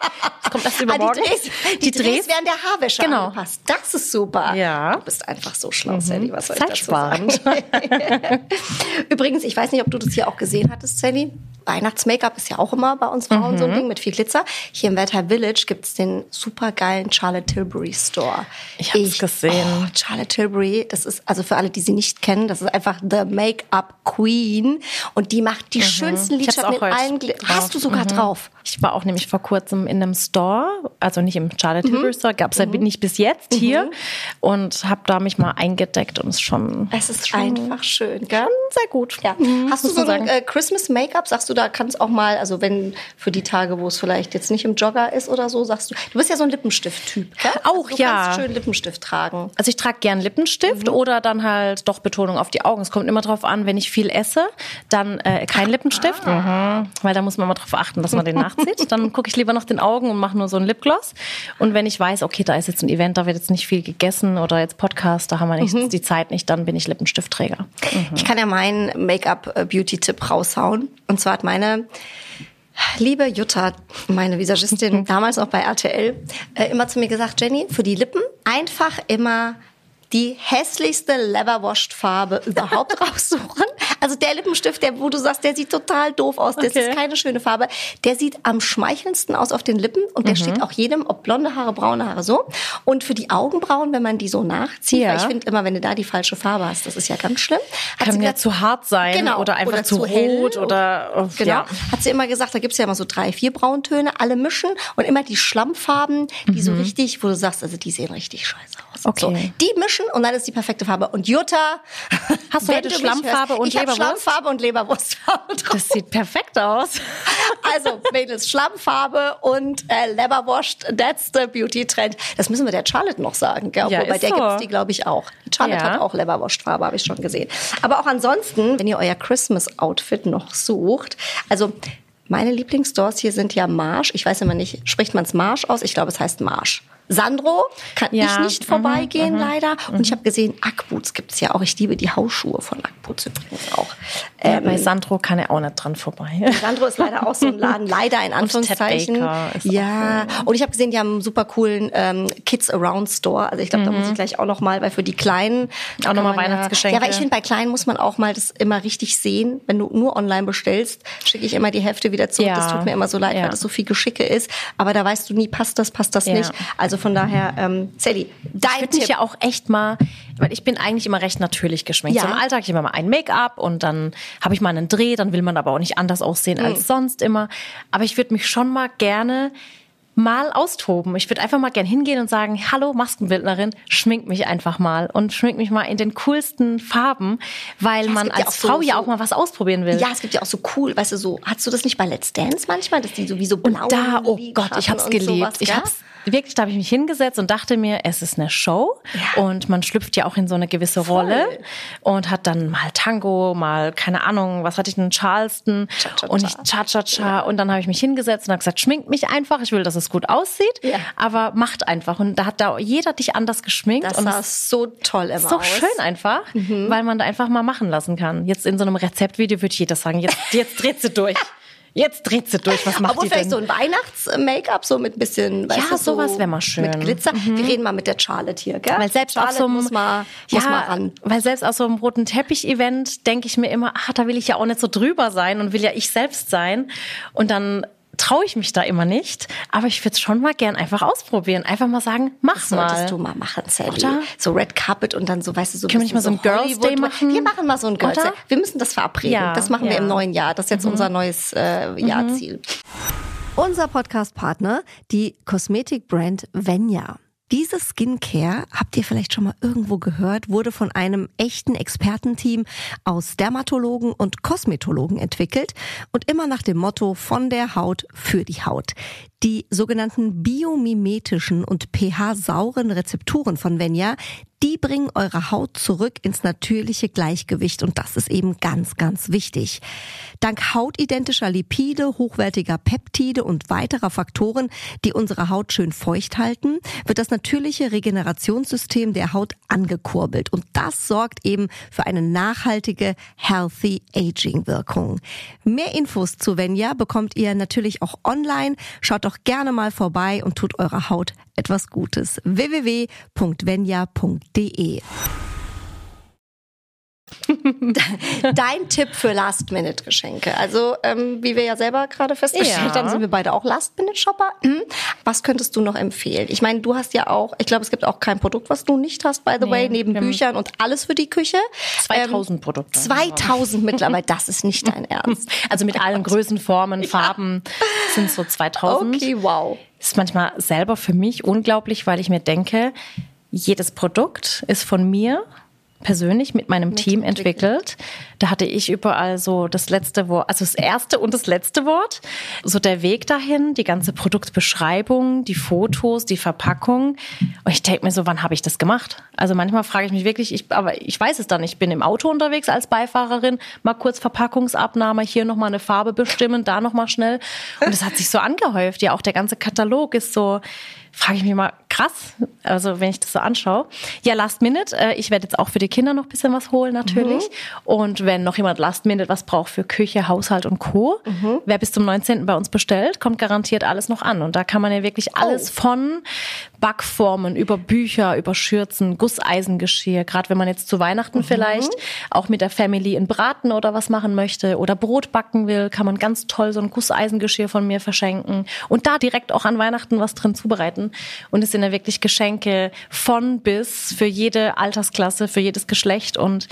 Das kommt erst Ah, übermorgen. die Drehs, die, Drehs werden der Haarwäsche Genau. angepasst. Das ist super. Ja. Du bist einfach so schlau, Sally. Was soll ich dazu Zeitsparend. sagen? [LAUGHS] Übrigens, ich weiß nicht, ob du das hier auch gesehen hattest, Sally. Weihnachts-Make-up ist ja auch immer bei uns Frauen Mhm. so ein Ding mit viel Glitzer. Hier im Werther Village gibt es den supergeilen Charlotte Tilbury Store. Ich hab's gesehen. Oh, Charlotte Tilbury, das ist, also für alle, die sie nicht kennen, das ist einfach the Make-up Queen. Und die macht die schönsten Mhm. Hab's Lidschatten in heute allen Gl drauf. Hast du sogar Mhm. drauf? Ich war auch nämlich vor kurzem in einem Store, also nicht im Charlotte Mhm. Tilbury Store, gab es ja nicht bis jetzt hier und habe da mich mal eingedeckt und es ist schon, Es ist einfach schön, gell? sehr gut. Ja. Hast du so ein äh, Christmas Make-up? Sagst du, da kann es auch mal, also wenn für die Tage, wo es vielleicht jetzt nicht im Jogger ist oder so, sagst du, du bist ja so ein Lippenstift-Typ, gell? Auch, also du ja. kannst schön Lippenstift tragen. Also ich trage gern Lippenstift Mhm. oder dann halt doch Betonung auf die Augen. Es kommt immer drauf an, wenn ich viel esse, dann äh, kein Lippenstift, Ah. mhm. weil da muss man mal drauf achten, dass man den nachzieht. Dann gucke ich lieber nach den Augen und mache nur so ein Lipgloss. Und wenn ich weiß, okay, da ist jetzt ein Event, da wird jetzt nicht viel gegessen oder jetzt Podcast, da haben wir nicht Mhm. die Zeit nicht, dann bin ich Lippenstiftträger. Ich kann ja meinen Make-up-Beauty-Tipp raushauen. Und zwar hat meine liebe Jutta, meine Visagistin, [LAUGHS] damals noch bei RTL, äh, immer zu mir gesagt, Jenny, für die Lippen einfach immer die hässlichste Leverwashed-Farbe überhaupt [LAUGHS] raussuchen. Also der Lippenstift, der, wo du sagst, der sieht total doof aus, das Okay. ist keine schöne Farbe. Der sieht am schmeichelndsten aus auf den Lippen und Mhm. der steht auch jedem, ob blonde Haare, braune Haare, so. Und für die Augenbrauen, wenn man die so nachzieht, Ja. weil ich finde immer, wenn du da die falsche Farbe hast, das ist ja ganz schlimm. Hat Kann sie ja zu hart sein Genau. oder einfach Oder zu, zu hell rot oder oh, Genau. ja. Hat sie immer gesagt, da gibt's ja immer so drei, vier Brauntöne, alle mischen und immer die Schlammfarben, die so richtig, wo du sagst, also die sehen richtig scheiße aus. Okay. So, die mischen und dann ist die perfekte Farbe. Und Jutta, Hast du heute mich Schlammfarbe und ich Leberwurst? Schlammfarbe und Leberwurstfarbe drauf. Das sieht perfekt aus. [LAUGHS] Also Mädels, Schlammfarbe und äh, Leberwurst, that's the beauty trend. Das müssen wir der Charlotte noch sagen, gell? Ja, Obwohl, bei ist der so. gibt's die, glaube ich, auch. Die Charlotte Ja. hat auch Leberwurstfarbe, habe ich schon gesehen. Aber auch ansonsten, wenn ihr euer Christmas-Outfit noch sucht, also meine Lieblingsstores hier sind ja Marsch. Ich weiß immer nicht, spricht man es Marsch aus? Ich glaube, es heißt Marsch. Sandro kann Ja, ich nicht mhm, vorbeigehen, leider. Und ich habe gesehen, Ackboots gibt's ja auch. Ich liebe die Hausschuhe von Ackboots übrigens auch. Ja, Ähm, bei Sandro kann er auch nicht dran vorbei. [LAUGHS] Sandro ist leider auch so ein Laden, [LAUGHS] leider in Anführungszeichen. Ted Baker ist ja, und ich habe gesehen, die haben einen super coolen ähm, Kids Around Store. Also ich glaube, da muss ich gleich auch noch mal, weil für die Kleinen Mhm. Auch noch mal kann man Weihnachtsgeschenke. Ja, weil ich finde, bei Kleinen muss man auch mal das immer richtig sehen. Wenn du nur online bestellst, schicke ich immer die Hälfte wieder zurück. Ja. Das tut mir immer so leid, Ja. weil das so viel Geschicke ist. Aber da weißt du nie, passt das, passt das Ja. nicht. Also von daher, ähm, Sally, Ich dein würde mich Tipp. ja auch echt mal, weil ich bin eigentlich immer recht natürlich geschminkt. Ja. So im Alltag ich immer mal ein Make-up und dann habe ich mal einen Dreh, dann will man aber auch nicht anders aussehen Mhm. als sonst immer. Aber ich würde mich schon mal gerne mal austoben. Ich würde einfach mal gern hingehen und sagen, hallo Maskenbildnerin, schmink mich einfach mal und schmink mich mal in den coolsten Farben, weil es man gibt ja als auch so- Frau ja auch mal was ausprobieren will. ja, es gibt ja auch so cool, weißt du, so, hast du das nicht bei Let's Dance manchmal, dass die sowieso blau Und da, oh Gott, ich hab's geliebt. sowas, ich hab's wirklich, da habe ich mich hingesetzt und dachte mir, es ist eine Show Ja. und man schlüpft ja auch in so eine gewisse Rolle und hat dann mal Tango, mal keine Ahnung, was hatte ich denn Charleston Cha-cha-cha. und ich cha cha cha und dann habe ich mich hingesetzt und habe gesagt, schminkt mich einfach, ich will, dass es gut aussieht, Ja. aber macht einfach und da hat da jeder dich anders geschminkt Das und sah es so toll immer ist so aus. schön einfach, weil man da einfach mal machen lassen kann. Jetzt in so einem Rezeptvideo würde jeder sagen, jetzt jetzt dreht sie durch. [LAUGHS] Jetzt dreht sie durch, was macht Obwohl die vielleicht denn? so ein Weihnachts-Make-up, so mit ein bisschen, weißt Ja, du, so sowas wär mal schön. Mit Glitzer. Wir reden mal mit der Charlotte hier, gell? Weil selbst Charlotte auf so einem, muss mal, muss ja, mal ran. weil selbst auf so einem roten Teppich-Event denke ich mir immer, ah, da will ich ja auch nicht so drüber sein und will ja ich selbst sein. Und dann traue ich mich da immer nicht. Aber ich würde es schon mal gern einfach ausprobieren. Einfach mal sagen, mach mal. Solltest du mal machen, Sally. Oder? So Red Carpet und dann so, weißt du, so ein Können wir nicht bisschen mal so ein Girls Hollywood- Day machen? Wir machen mal so ein Girls Oder? Day. Wir müssen das verabreden. Ja, das machen wir ja. Mhm. im neuen Jahr. Das ist jetzt unser neues äh, Jahrziel. Unser Podcast-Partner, die Kosmetikbrand Venya. Diese Skincare, habt ihr vielleicht schon mal irgendwo gehört, wurde von einem echten Expertenteam aus Dermatologen und Kosmetologen entwickelt und immer nach dem Motto von der Haut für die Haut. Die sogenannten biomimetischen und pH-sauren Rezepturen von Venya, die bringen eure Haut zurück ins natürliche Gleichgewicht und das ist eben ganz, ganz wichtig. Dank hautidentischer Lipide, hochwertiger Peptide und weiterer Faktoren, die unsere Haut schön feucht halten, wird das natürliche Regenerationssystem der Haut angekurbelt und das sorgt eben für eine nachhaltige Healthy Aging Wirkung. Mehr Infos zu Venya bekommt ihr natürlich auch online. Schaut doch gerne mal vorbei und tut eurer Haut etwas Gutes. www.venya.de [LAUGHS] Dein Tipp für Last-Minute-Geschenke. Also, ähm, wie wir ja selber gerade festgestellt Ja. haben, sind wir beide auch Last-Minute-Shopper. Hm. Was könntest du noch empfehlen? Ich meine, du hast ja auch, ich glaube, es gibt auch kein Produkt, was du nicht hast, by the Nee, way, neben Büchern und alles für die Küche. 2000 Produkte. 2000 mittlerweile, das ist nicht dein [LAUGHS] Ernst. Also mit allen Größen, Formen, Farben sind so 2000. Okay, wow. ist manchmal selber für mich unglaublich, weil ich mir denke, jedes Produkt ist von mir persönlich mit meinem Team entwickelt. Da hatte ich überall so das letzte Wort, also das erste und das letzte Wort. So der Weg dahin, die ganze Produktbeschreibung, die Fotos, die Verpackung. Und ich denke mir so, wann habe ich das gemacht? Also manchmal frage ich mich wirklich, ich, aber ich weiß es dann. Ich bin im Auto unterwegs als Beifahrerin, mal kurz Verpackungsabnahme, hier nochmal eine Farbe bestimmen, da nochmal schnell. Und es hat sich so angehäuft. Ja, auch der ganze Katalog ist so frage ich mich mal, krass, also wenn ich das so anschaue. Ja, Last Minute, äh, ich werde jetzt auch für die Kinder noch ein bisschen was holen natürlich. Mhm. Und wenn noch jemand Last Minute was braucht für Küche, Haushalt und Co., mhm. wer bis zum 19. bei uns bestellt, kommt garantiert alles noch an. Und da kann man ja wirklich alles oh. von Backformen über Bücher, über Schürzen, Gusseisengeschirr, gerade wenn man jetzt zu Weihnachten mhm. vielleicht auch mit der Family in Braten oder was machen möchte oder Brot backen will, kann man ganz toll so ein Gusseisengeschirr von mir verschenken und da direkt auch an Weihnachten was drin zubereiten. Und es sind ja wirklich Geschenke von bis für jede Altersklasse, für jedes Geschlecht. Und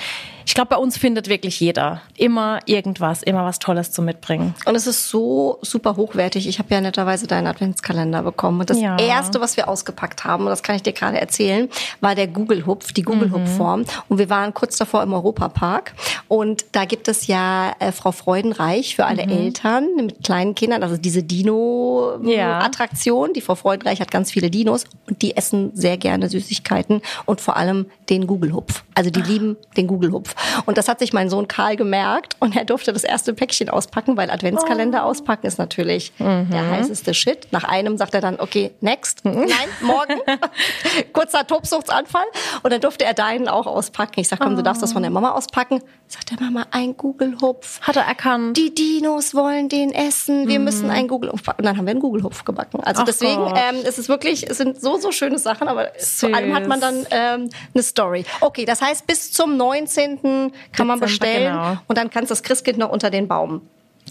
ich glaube, bei uns findet wirklich jeder immer irgendwas, immer was Tolles zu mitbringen. Und es ist so super hochwertig. Ich habe ja netterweise deinen Adventskalender bekommen. Und das ja. erste, was wir ausgepackt haben, und das kann ich dir gerade erzählen, war der Google Hupf, die Google Hupf Form. Mhm. Und wir waren kurz davor im Europapark. Und da gibt es ja äh, Frau Freudenreich für alle mhm. Eltern mit kleinen Kindern, also diese Dino-Attraktion. Ja. Die Frau Freudenreich hat ganz viele Dinos und die essen sehr gerne Süßigkeiten und vor allem den Google-Hupf. Also die lieben den Google-Hupf. Und das hat sich mein Sohn Karl gemerkt und er durfte das erste Päckchen auspacken, weil Adventskalender oh. auspacken ist natürlich mhm. der heißeste Shit. Nach einem sagt er dann, okay, next. Mhm. Nein, morgen. [LAUGHS] Kurzer Tobsuchtsanfall. Und dann durfte er deinen auch auspacken. Ich sag, komm, du darfst das von der Mama auspacken. Sagt der Mama, ein Google-Hupf. Hat er erkannt. Die Dinos wollen den essen. Wir mhm. müssen einen Google-Hupf backen. Und dann haben wir einen Google-Hupf gebacken. Also Ach deswegen, ähm, es ist wirklich, es sind so, so schöne Sachen, aber Süß. zu allem hat man dann ähm, eine Story. Okay, das heißt, bis zum 19. kann Dezember, man bestellen genau. und dann kannst das Christkind noch unter den Baum.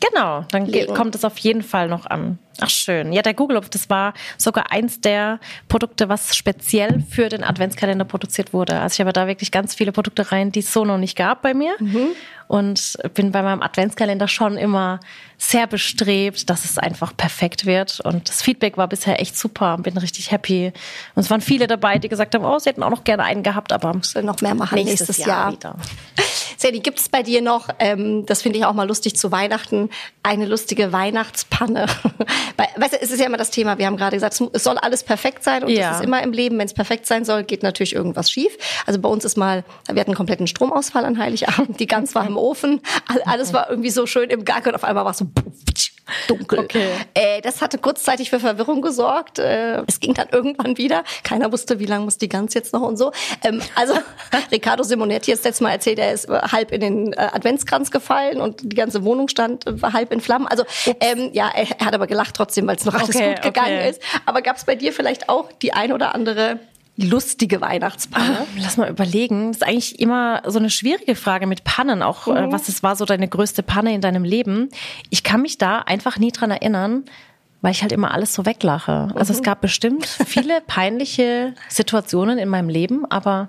Genau, dann legen. kommt es auf jeden Fall noch an. Ach schön. Ja, der Google Hupf, das war sogar eins der Produkte, was speziell für den Adventskalender produziert wurde. Also ich habe da wirklich ganz viele Produkte rein, die es so noch nicht gab bei mir. Mhm. Und bin bei meinem Adventskalender schon immer sehr bestrebt, dass es einfach perfekt wird. Und das Feedback war bisher echt super. Bin richtig happy. Und es waren viele dabei, die gesagt haben, oh, sie hätten auch noch gerne einen gehabt, aber müssen noch mehr machen nächstes, nächstes Jahr. Jahr. Wieder. Sadie, gibt es bei dir noch, ähm, das finde ich auch mal lustig zu Weihnachten, eine lustige Weihnachtspanne? [LAUGHS] weißt du, es ist ja immer das Thema, wir haben gerade gesagt, es soll alles perfekt sein und ja. das ist immer im Leben, wenn es perfekt sein soll, geht natürlich irgendwas schief. Also bei uns ist mal, wir hatten einen kompletten Stromausfall an Heiligabend, die Gans war im Ofen, [LAUGHS] alles war irgendwie so schön im Gang und auf einmal war es so dunkel. Okay. Äh, das hatte kurzzeitig für Verwirrung gesorgt. Äh, es ging dann irgendwann wieder. Keiner wusste, wie lange muss die Gans jetzt noch und so. Ähm, also [LAUGHS] Riccardo Simonetti hat letztes Mal erzählt, er ist halb in den äh, Adventskranz gefallen und die ganze Wohnung stand äh, halb in Flammen. Also ähm, ja, er, er, hat aber gelacht trotzdem, weil es noch alles okay, gut gegangen okay. ist. Aber gab es bei dir vielleicht auch die ein oder andere lustige Weihnachtspanne? Ah, lass mal überlegen. Das ist eigentlich immer so eine schwierige Frage mit Pannen. Auch äh, mhm. was es war so deine größte Panne in deinem Leben. Ich kann mich da einfach nie dran erinnern, weil ich halt immer alles so weglache. Also es mhm. gab bestimmt viele peinliche Situationen in meinem Leben, aber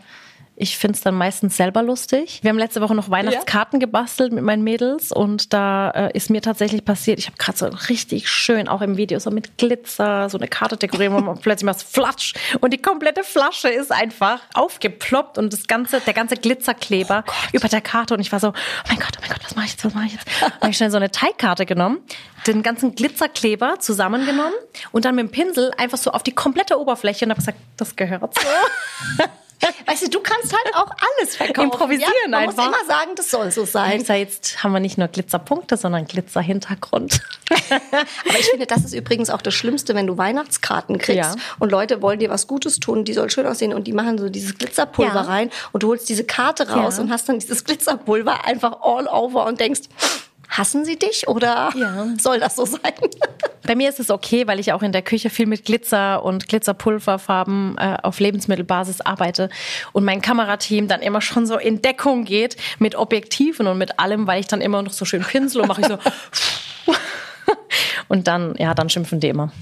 ich finde es dann meistens selber lustig. Wir haben letzte Woche noch Weihnachtskarten ja. gebastelt mit meinen Mädels und da äh, ist mir tatsächlich passiert, ich habe gerade so richtig schön, auch im Video, so mit Glitzer, so eine Karte dekoriert und [LAUGHS] plötzlich macht Flatsch und die komplette Flasche ist einfach aufgeploppt und das ganze, der ganze Glitzerkleber oh über der Karte und ich war so, oh mein Gott, oh mein Gott, was mache ich jetzt, was mache ich jetzt? Dann habe ich schnell so eine Teigkarte genommen, den ganzen Glitzerkleber zusammengenommen und dann mit dem Pinsel einfach so auf die komplette Oberfläche und habe gesagt, das gehört so. [LAUGHS] Weißt du, du kannst halt auch alles verkaufen. Improvisieren ja? Man einfach. muss immer sagen, das soll so sein. Ja, jetzt haben wir nicht nur Glitzerpunkte, sondern Glitzerhintergrund. [LAUGHS] Aber ich finde, das ist übrigens auch das Schlimmste, wenn du Weihnachtskarten kriegst ja. und Leute wollen dir was Gutes tun, die soll schön aussehen und die machen so dieses Glitzerpulver ja. rein und du holst diese Karte raus und hast dann dieses Glitzerpulver einfach all over und denkst, hassen sie dich oder ja. soll das so sein? [LAUGHS] Bei mir ist es okay, weil ich auch in der Küche viel mit Glitzer und Glitzerpulverfarben äh, auf Lebensmittelbasis arbeite und mein Kamerateam dann immer schon so in Deckung geht mit Objektiven und mit allem, weil ich dann immer noch so schön pinsel und mache ich so [LAUGHS] [LAUGHS] und dann ja, dann schimpfen die immer. [LAUGHS]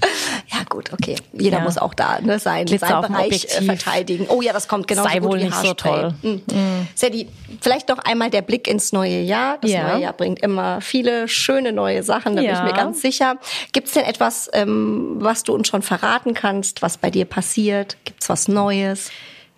Ja gut, okay. Jeder ja. muss auch da ne, sein, seinen Bereich äh, verteidigen. Oh ja, das kommt genau Sei so wohl nicht so toll. Mhm. Mhm. Sadie, vielleicht noch einmal der Blick ins neue Jahr. Das ja. neue Jahr bringt immer viele schöne neue Sachen, da ja. bin ich mir ganz sicher. Gibt es denn etwas, ähm, was du uns schon verraten kannst, was bei dir passiert? Gibt es was Neues?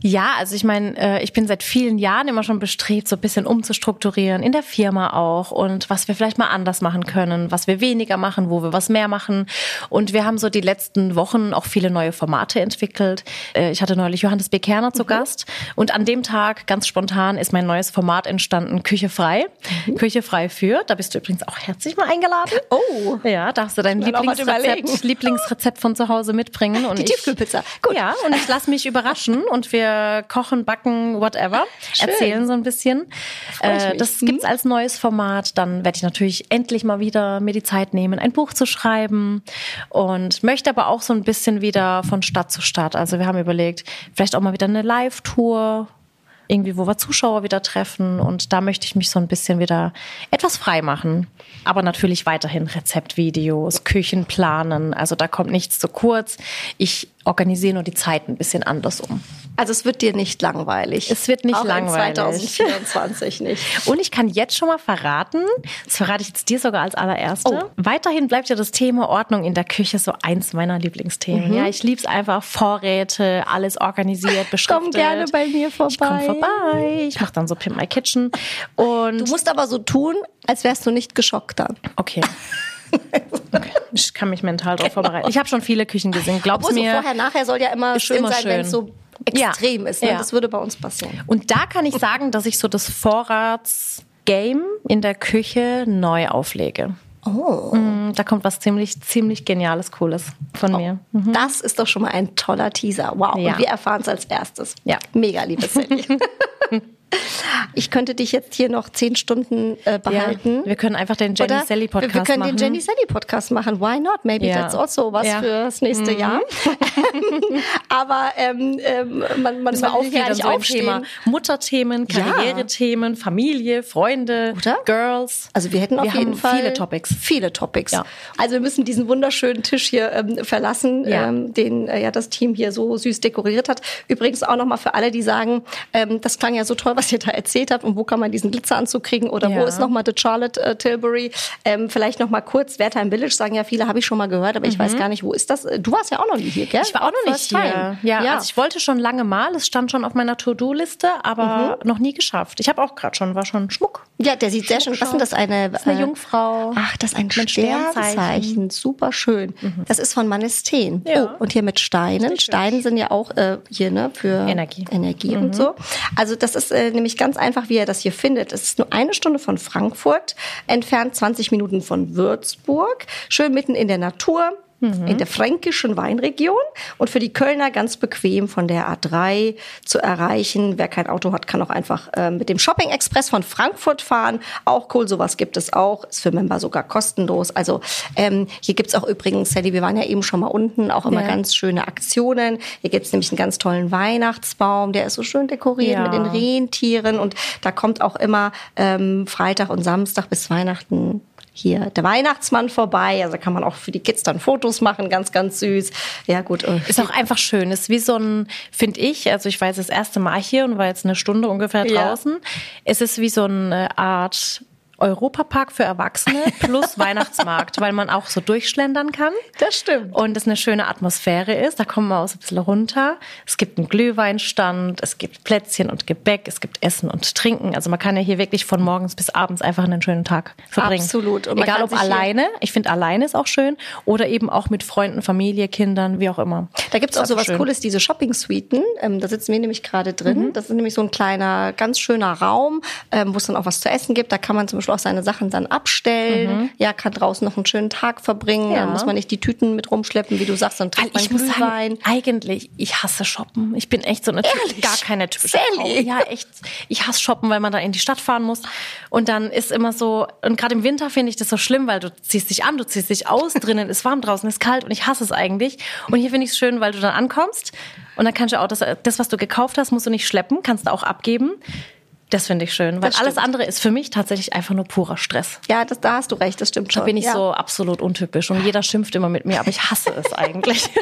Ja, also ich meine, äh, ich bin seit vielen Jahren immer schon bestrebt, so ein bisschen umzustrukturieren, in der Firma auch und was wir vielleicht mal anders machen können, was wir weniger machen, wo wir was mehr machen. Und wir haben so die letzten Wochen auch viele neue Formate entwickelt. Äh, ich hatte neulich Johannes B. Kerner zu mhm. Gast und an dem Tag, ganz spontan, ist mein neues Format entstanden, Küche frei. Mhm. Küche frei führt. Da bist du übrigens auch herzlich mal eingeladen. Oh. Ja, darfst du dein Lieblingsrezept, Lieblingsrezept von zu Hause mitbringen. [LAUGHS] Und die ich, Tiefkühlpizza. Gut. Ja, und ich lasse mich überraschen und wir kochen, backen, whatever, Schön. erzählen so ein bisschen. Äh, das gibt's mhm. als neues Format. Dann werde ich natürlich endlich mal wieder mir die Zeit nehmen, ein Buch zu schreiben und möchte aber auch so ein bisschen wieder von Stadt zu Stadt. Also wir haben überlegt, vielleicht auch mal wieder eine Live-Tour irgendwie, wo wir Zuschauer wieder treffen. Und da möchte ich mich so ein bisschen wieder etwas frei machen. Aber natürlich weiterhin Rezeptvideos, Küchen planen. Also da kommt nichts zu kurz. Ich organisiere nur die Zeit ein bisschen anders um. Also es wird dir nicht langweilig. Es wird nicht Auch langweilig. 2024 nicht. [LAUGHS] Und ich kann jetzt schon mal verraten, das verrate ich jetzt dir sogar als allererste. Oh. Weiterhin bleibt ja das Thema Ordnung in der Küche so eins meiner Lieblingsthemen. Mhm. Ja, ich liebe es einfach. Vorräte, alles organisiert, [LAUGHS] beschriftet. Komm gerne bei mir vorbei. Ich komme vorbei. Ich mache dann so Pimp My Kitchen. Und du musst aber so tun, als wärst du nicht geschockt dann. Okay. [LAUGHS] Ich kann mich mental darauf genau. vorbereiten. Ich habe schon viele Küchen gesehen. Glaubst Obwohl mir? So vorher, nachher soll ja immer schön immer sein, wenn es so extrem ja. ist. Ne? Ja. Das würde bei uns passieren. Und da kann ich sagen, dass ich so das Vorratsgame in der Küche neu auflege. Oh. Mm, da kommt was ziemlich, ziemlich Geniales, Cooles von oh, mir. Mhm. Das ist doch schon mal ein toller Teaser. Wow. Ja. Und wir erfahren es als erstes. Ja. Mega, liebe Cindy. [LAUGHS] Ich könnte dich jetzt hier noch zehn Stunden äh, behalten. Ja, wir können einfach den Jenny Oder Sally Podcast machen. Wir können machen. den Jenny Sally Podcast machen. Why not? Maybe ja. that's also was ja. für das nächste mhm. Jahr. [LAUGHS] Aber ähm, ähm, man, man will ja nicht so aufstehen. Thema Mutterthemen, Karrierethemen, Familie, Freunde, Oder? Girls. Also wir hätten auf wir jeden Fall viele Topics. Viele Topics. Also wir müssen diesen wunderschönen Tisch hier ähm, verlassen, ähm, den äh, ja das Team hier so süß dekoriert hat. Übrigens auch nochmal für alle, die sagen, ähm, das klang ja so toll, was ihr da erzählt habt und wo kann man diesen Glitzeranzug kriegen oder ja. wo ist nochmal The Charlotte äh, Tilbury. Ähm, vielleicht nochmal kurz, Wertheim Village sagen ja viele, habe ich schon mal gehört, aber ich weiß mhm. gar nicht, wo ist das? Du warst ja auch noch nie hier, gell? Ich war auch noch nicht hier. Ja, ja, also ich wollte schon lange mal, es stand schon auf meiner To-Do-Liste, aber mhm. noch nie geschafft. Ich habe auch gerade schon, war schon Schmuck. Ja, der sieht sehr schön. Was ist das eine? Das ist eine äh, Jungfrau. Ach, das ist ein Sternzeichen. Super schön. Mhm. Das ist von Manesteen. Ja. Oh, und hier mit Steinen. Steine sind ja auch äh, hier ne für Energie, Energie und mhm. so. Also das ist äh, nämlich ganz einfach, wie ihr das hier findet. Es ist nur eine Stunde von Frankfurt entfernt, 20 Minuten von Würzburg. Schön mitten in der Natur mhm. in der fränkischen Weinregion und für die Kölner ganz bequem von der A3 zu erreichen. Wer kein Auto hat, kann auch einfach äh, mit dem Shopping Express von Frankfurt fahren. Auch cool, sowas gibt es auch. Ist für Member sogar kostenlos. Also ähm, hier gibt's auch übrigens, Sally, wir waren ja eben schon mal unten, auch immer ja. ganz schöne Aktionen. Hier gibt's nämlich einen ganz tollen Weihnachtsbaum, der ist so schön dekoriert ja. mit den Rentieren und da kommt auch immer ähm, Freitag und Samstag bis Weihnachten hier der Weihnachtsmann vorbei. Also kann man auch für die Kids dann Fotos machen, ganz, ganz süß. Ja, gut. Ist auch einfach schön. Ist wie so ein, finde ich, also ich war jetzt das erste Mal hier und war jetzt eine Stunde ungefähr draußen. Ja. Es ist wie so eine Art Europapark für Erwachsene [LAUGHS] plus Weihnachtsmarkt, weil man auch so durchschlendern kann. Das stimmt. Und es eine schöne Atmosphäre ist. Da kommen wir auch so ein bisschen runter. Es gibt einen Glühweinstand, es gibt Plätzchen und Gebäck, es gibt Essen und Trinken. Also man kann ja hier wirklich von morgens bis abends einfach einen schönen Tag verbringen. Absolut. Egal ob alleine, ich finde alleine ist auch schön, oder eben auch mit Freunden, Familie, Kindern, wie auch immer. Da gibt es auch so was schön. Cooles, diese Shopping-Suiten. Ähm, da sitzen wir nämlich gerade drin. Mhm. Das ist nämlich so ein kleiner, ganz schöner Raum, ähm, wo es dann auch was zu essen gibt. Da kann man zum Beispiel auch seine Sachen dann abstellen. Mhm. Ja, kann draußen noch einen schönen Tag verbringen. Ja. Dann muss man nicht die Tüten mit rumschleppen, wie du sagst, dann trinkt man ich muss sagen, eigentlich, ich hasse shoppen. Ich bin echt so eine Ehrlich? gar keine typische Frau. Ja, echt. Ich hasse shoppen, weil man da in die Stadt fahren muss. Und dann ist immer so, und gerade im Winter finde ich das so schlimm, weil du ziehst dich an, du ziehst dich aus, [LAUGHS] drinnen ist warm, draußen ist kalt und ich hasse es eigentlich. Und hier finde ich es schön, weil du dann ankommst und dann kannst du auch das, das, was du gekauft hast, musst du nicht schleppen, kannst du auch abgeben. Das finde ich schön, weil alles andere ist für mich tatsächlich einfach nur purer Stress. Ja, das, da hast du recht, das stimmt schon. Da bin ich ja. so absolut untypisch und jeder schimpft immer mit mir, aber ich hasse es eigentlich. [LAUGHS]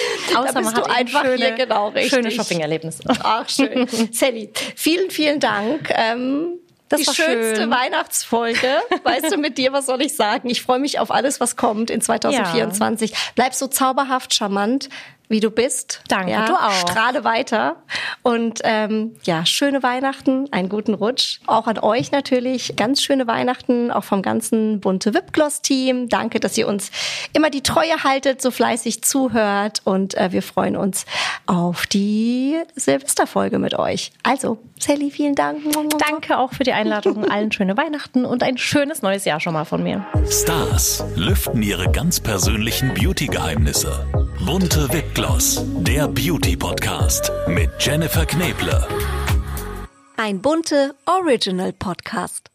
[LAUGHS] Außer man hat einfach schöne, hier genau richtig. schöne Shopping-Erlebnisse. Ach, schön. [LAUGHS] Sally, vielen, vielen Dank. Ähm, das die schönste schön. Weihnachtsfolge. Weißt du, mit dir, was soll ich sagen? Ich freue mich auf alles, was kommt in 2024. Ja. Bleib so zauberhaft charmant wie du bist. Danke, ja, du auch. Strahle weiter. Und ähm, ja, schöne Weihnachten, einen guten Rutsch. Auch an euch natürlich. Ganz schöne Weihnachten, auch vom ganzen bunte Wipgloss-Team. Danke, dass ihr uns immer die Treue haltet, so fleißig zuhört. Und äh, wir freuen uns auf die Silvesterfolge mit euch. Also, Sally, vielen Dank. Danke auch für die Einladung. [LAUGHS] Allen schöne Weihnachten und ein schönes neues Jahr schon mal von mir. Stars lüften ihre ganz persönlichen Beauty-Geheimnisse. Bunte Wipgloss, der Beauty-Podcast mit Jennifer Kneble. Ein bunte Original Podcast.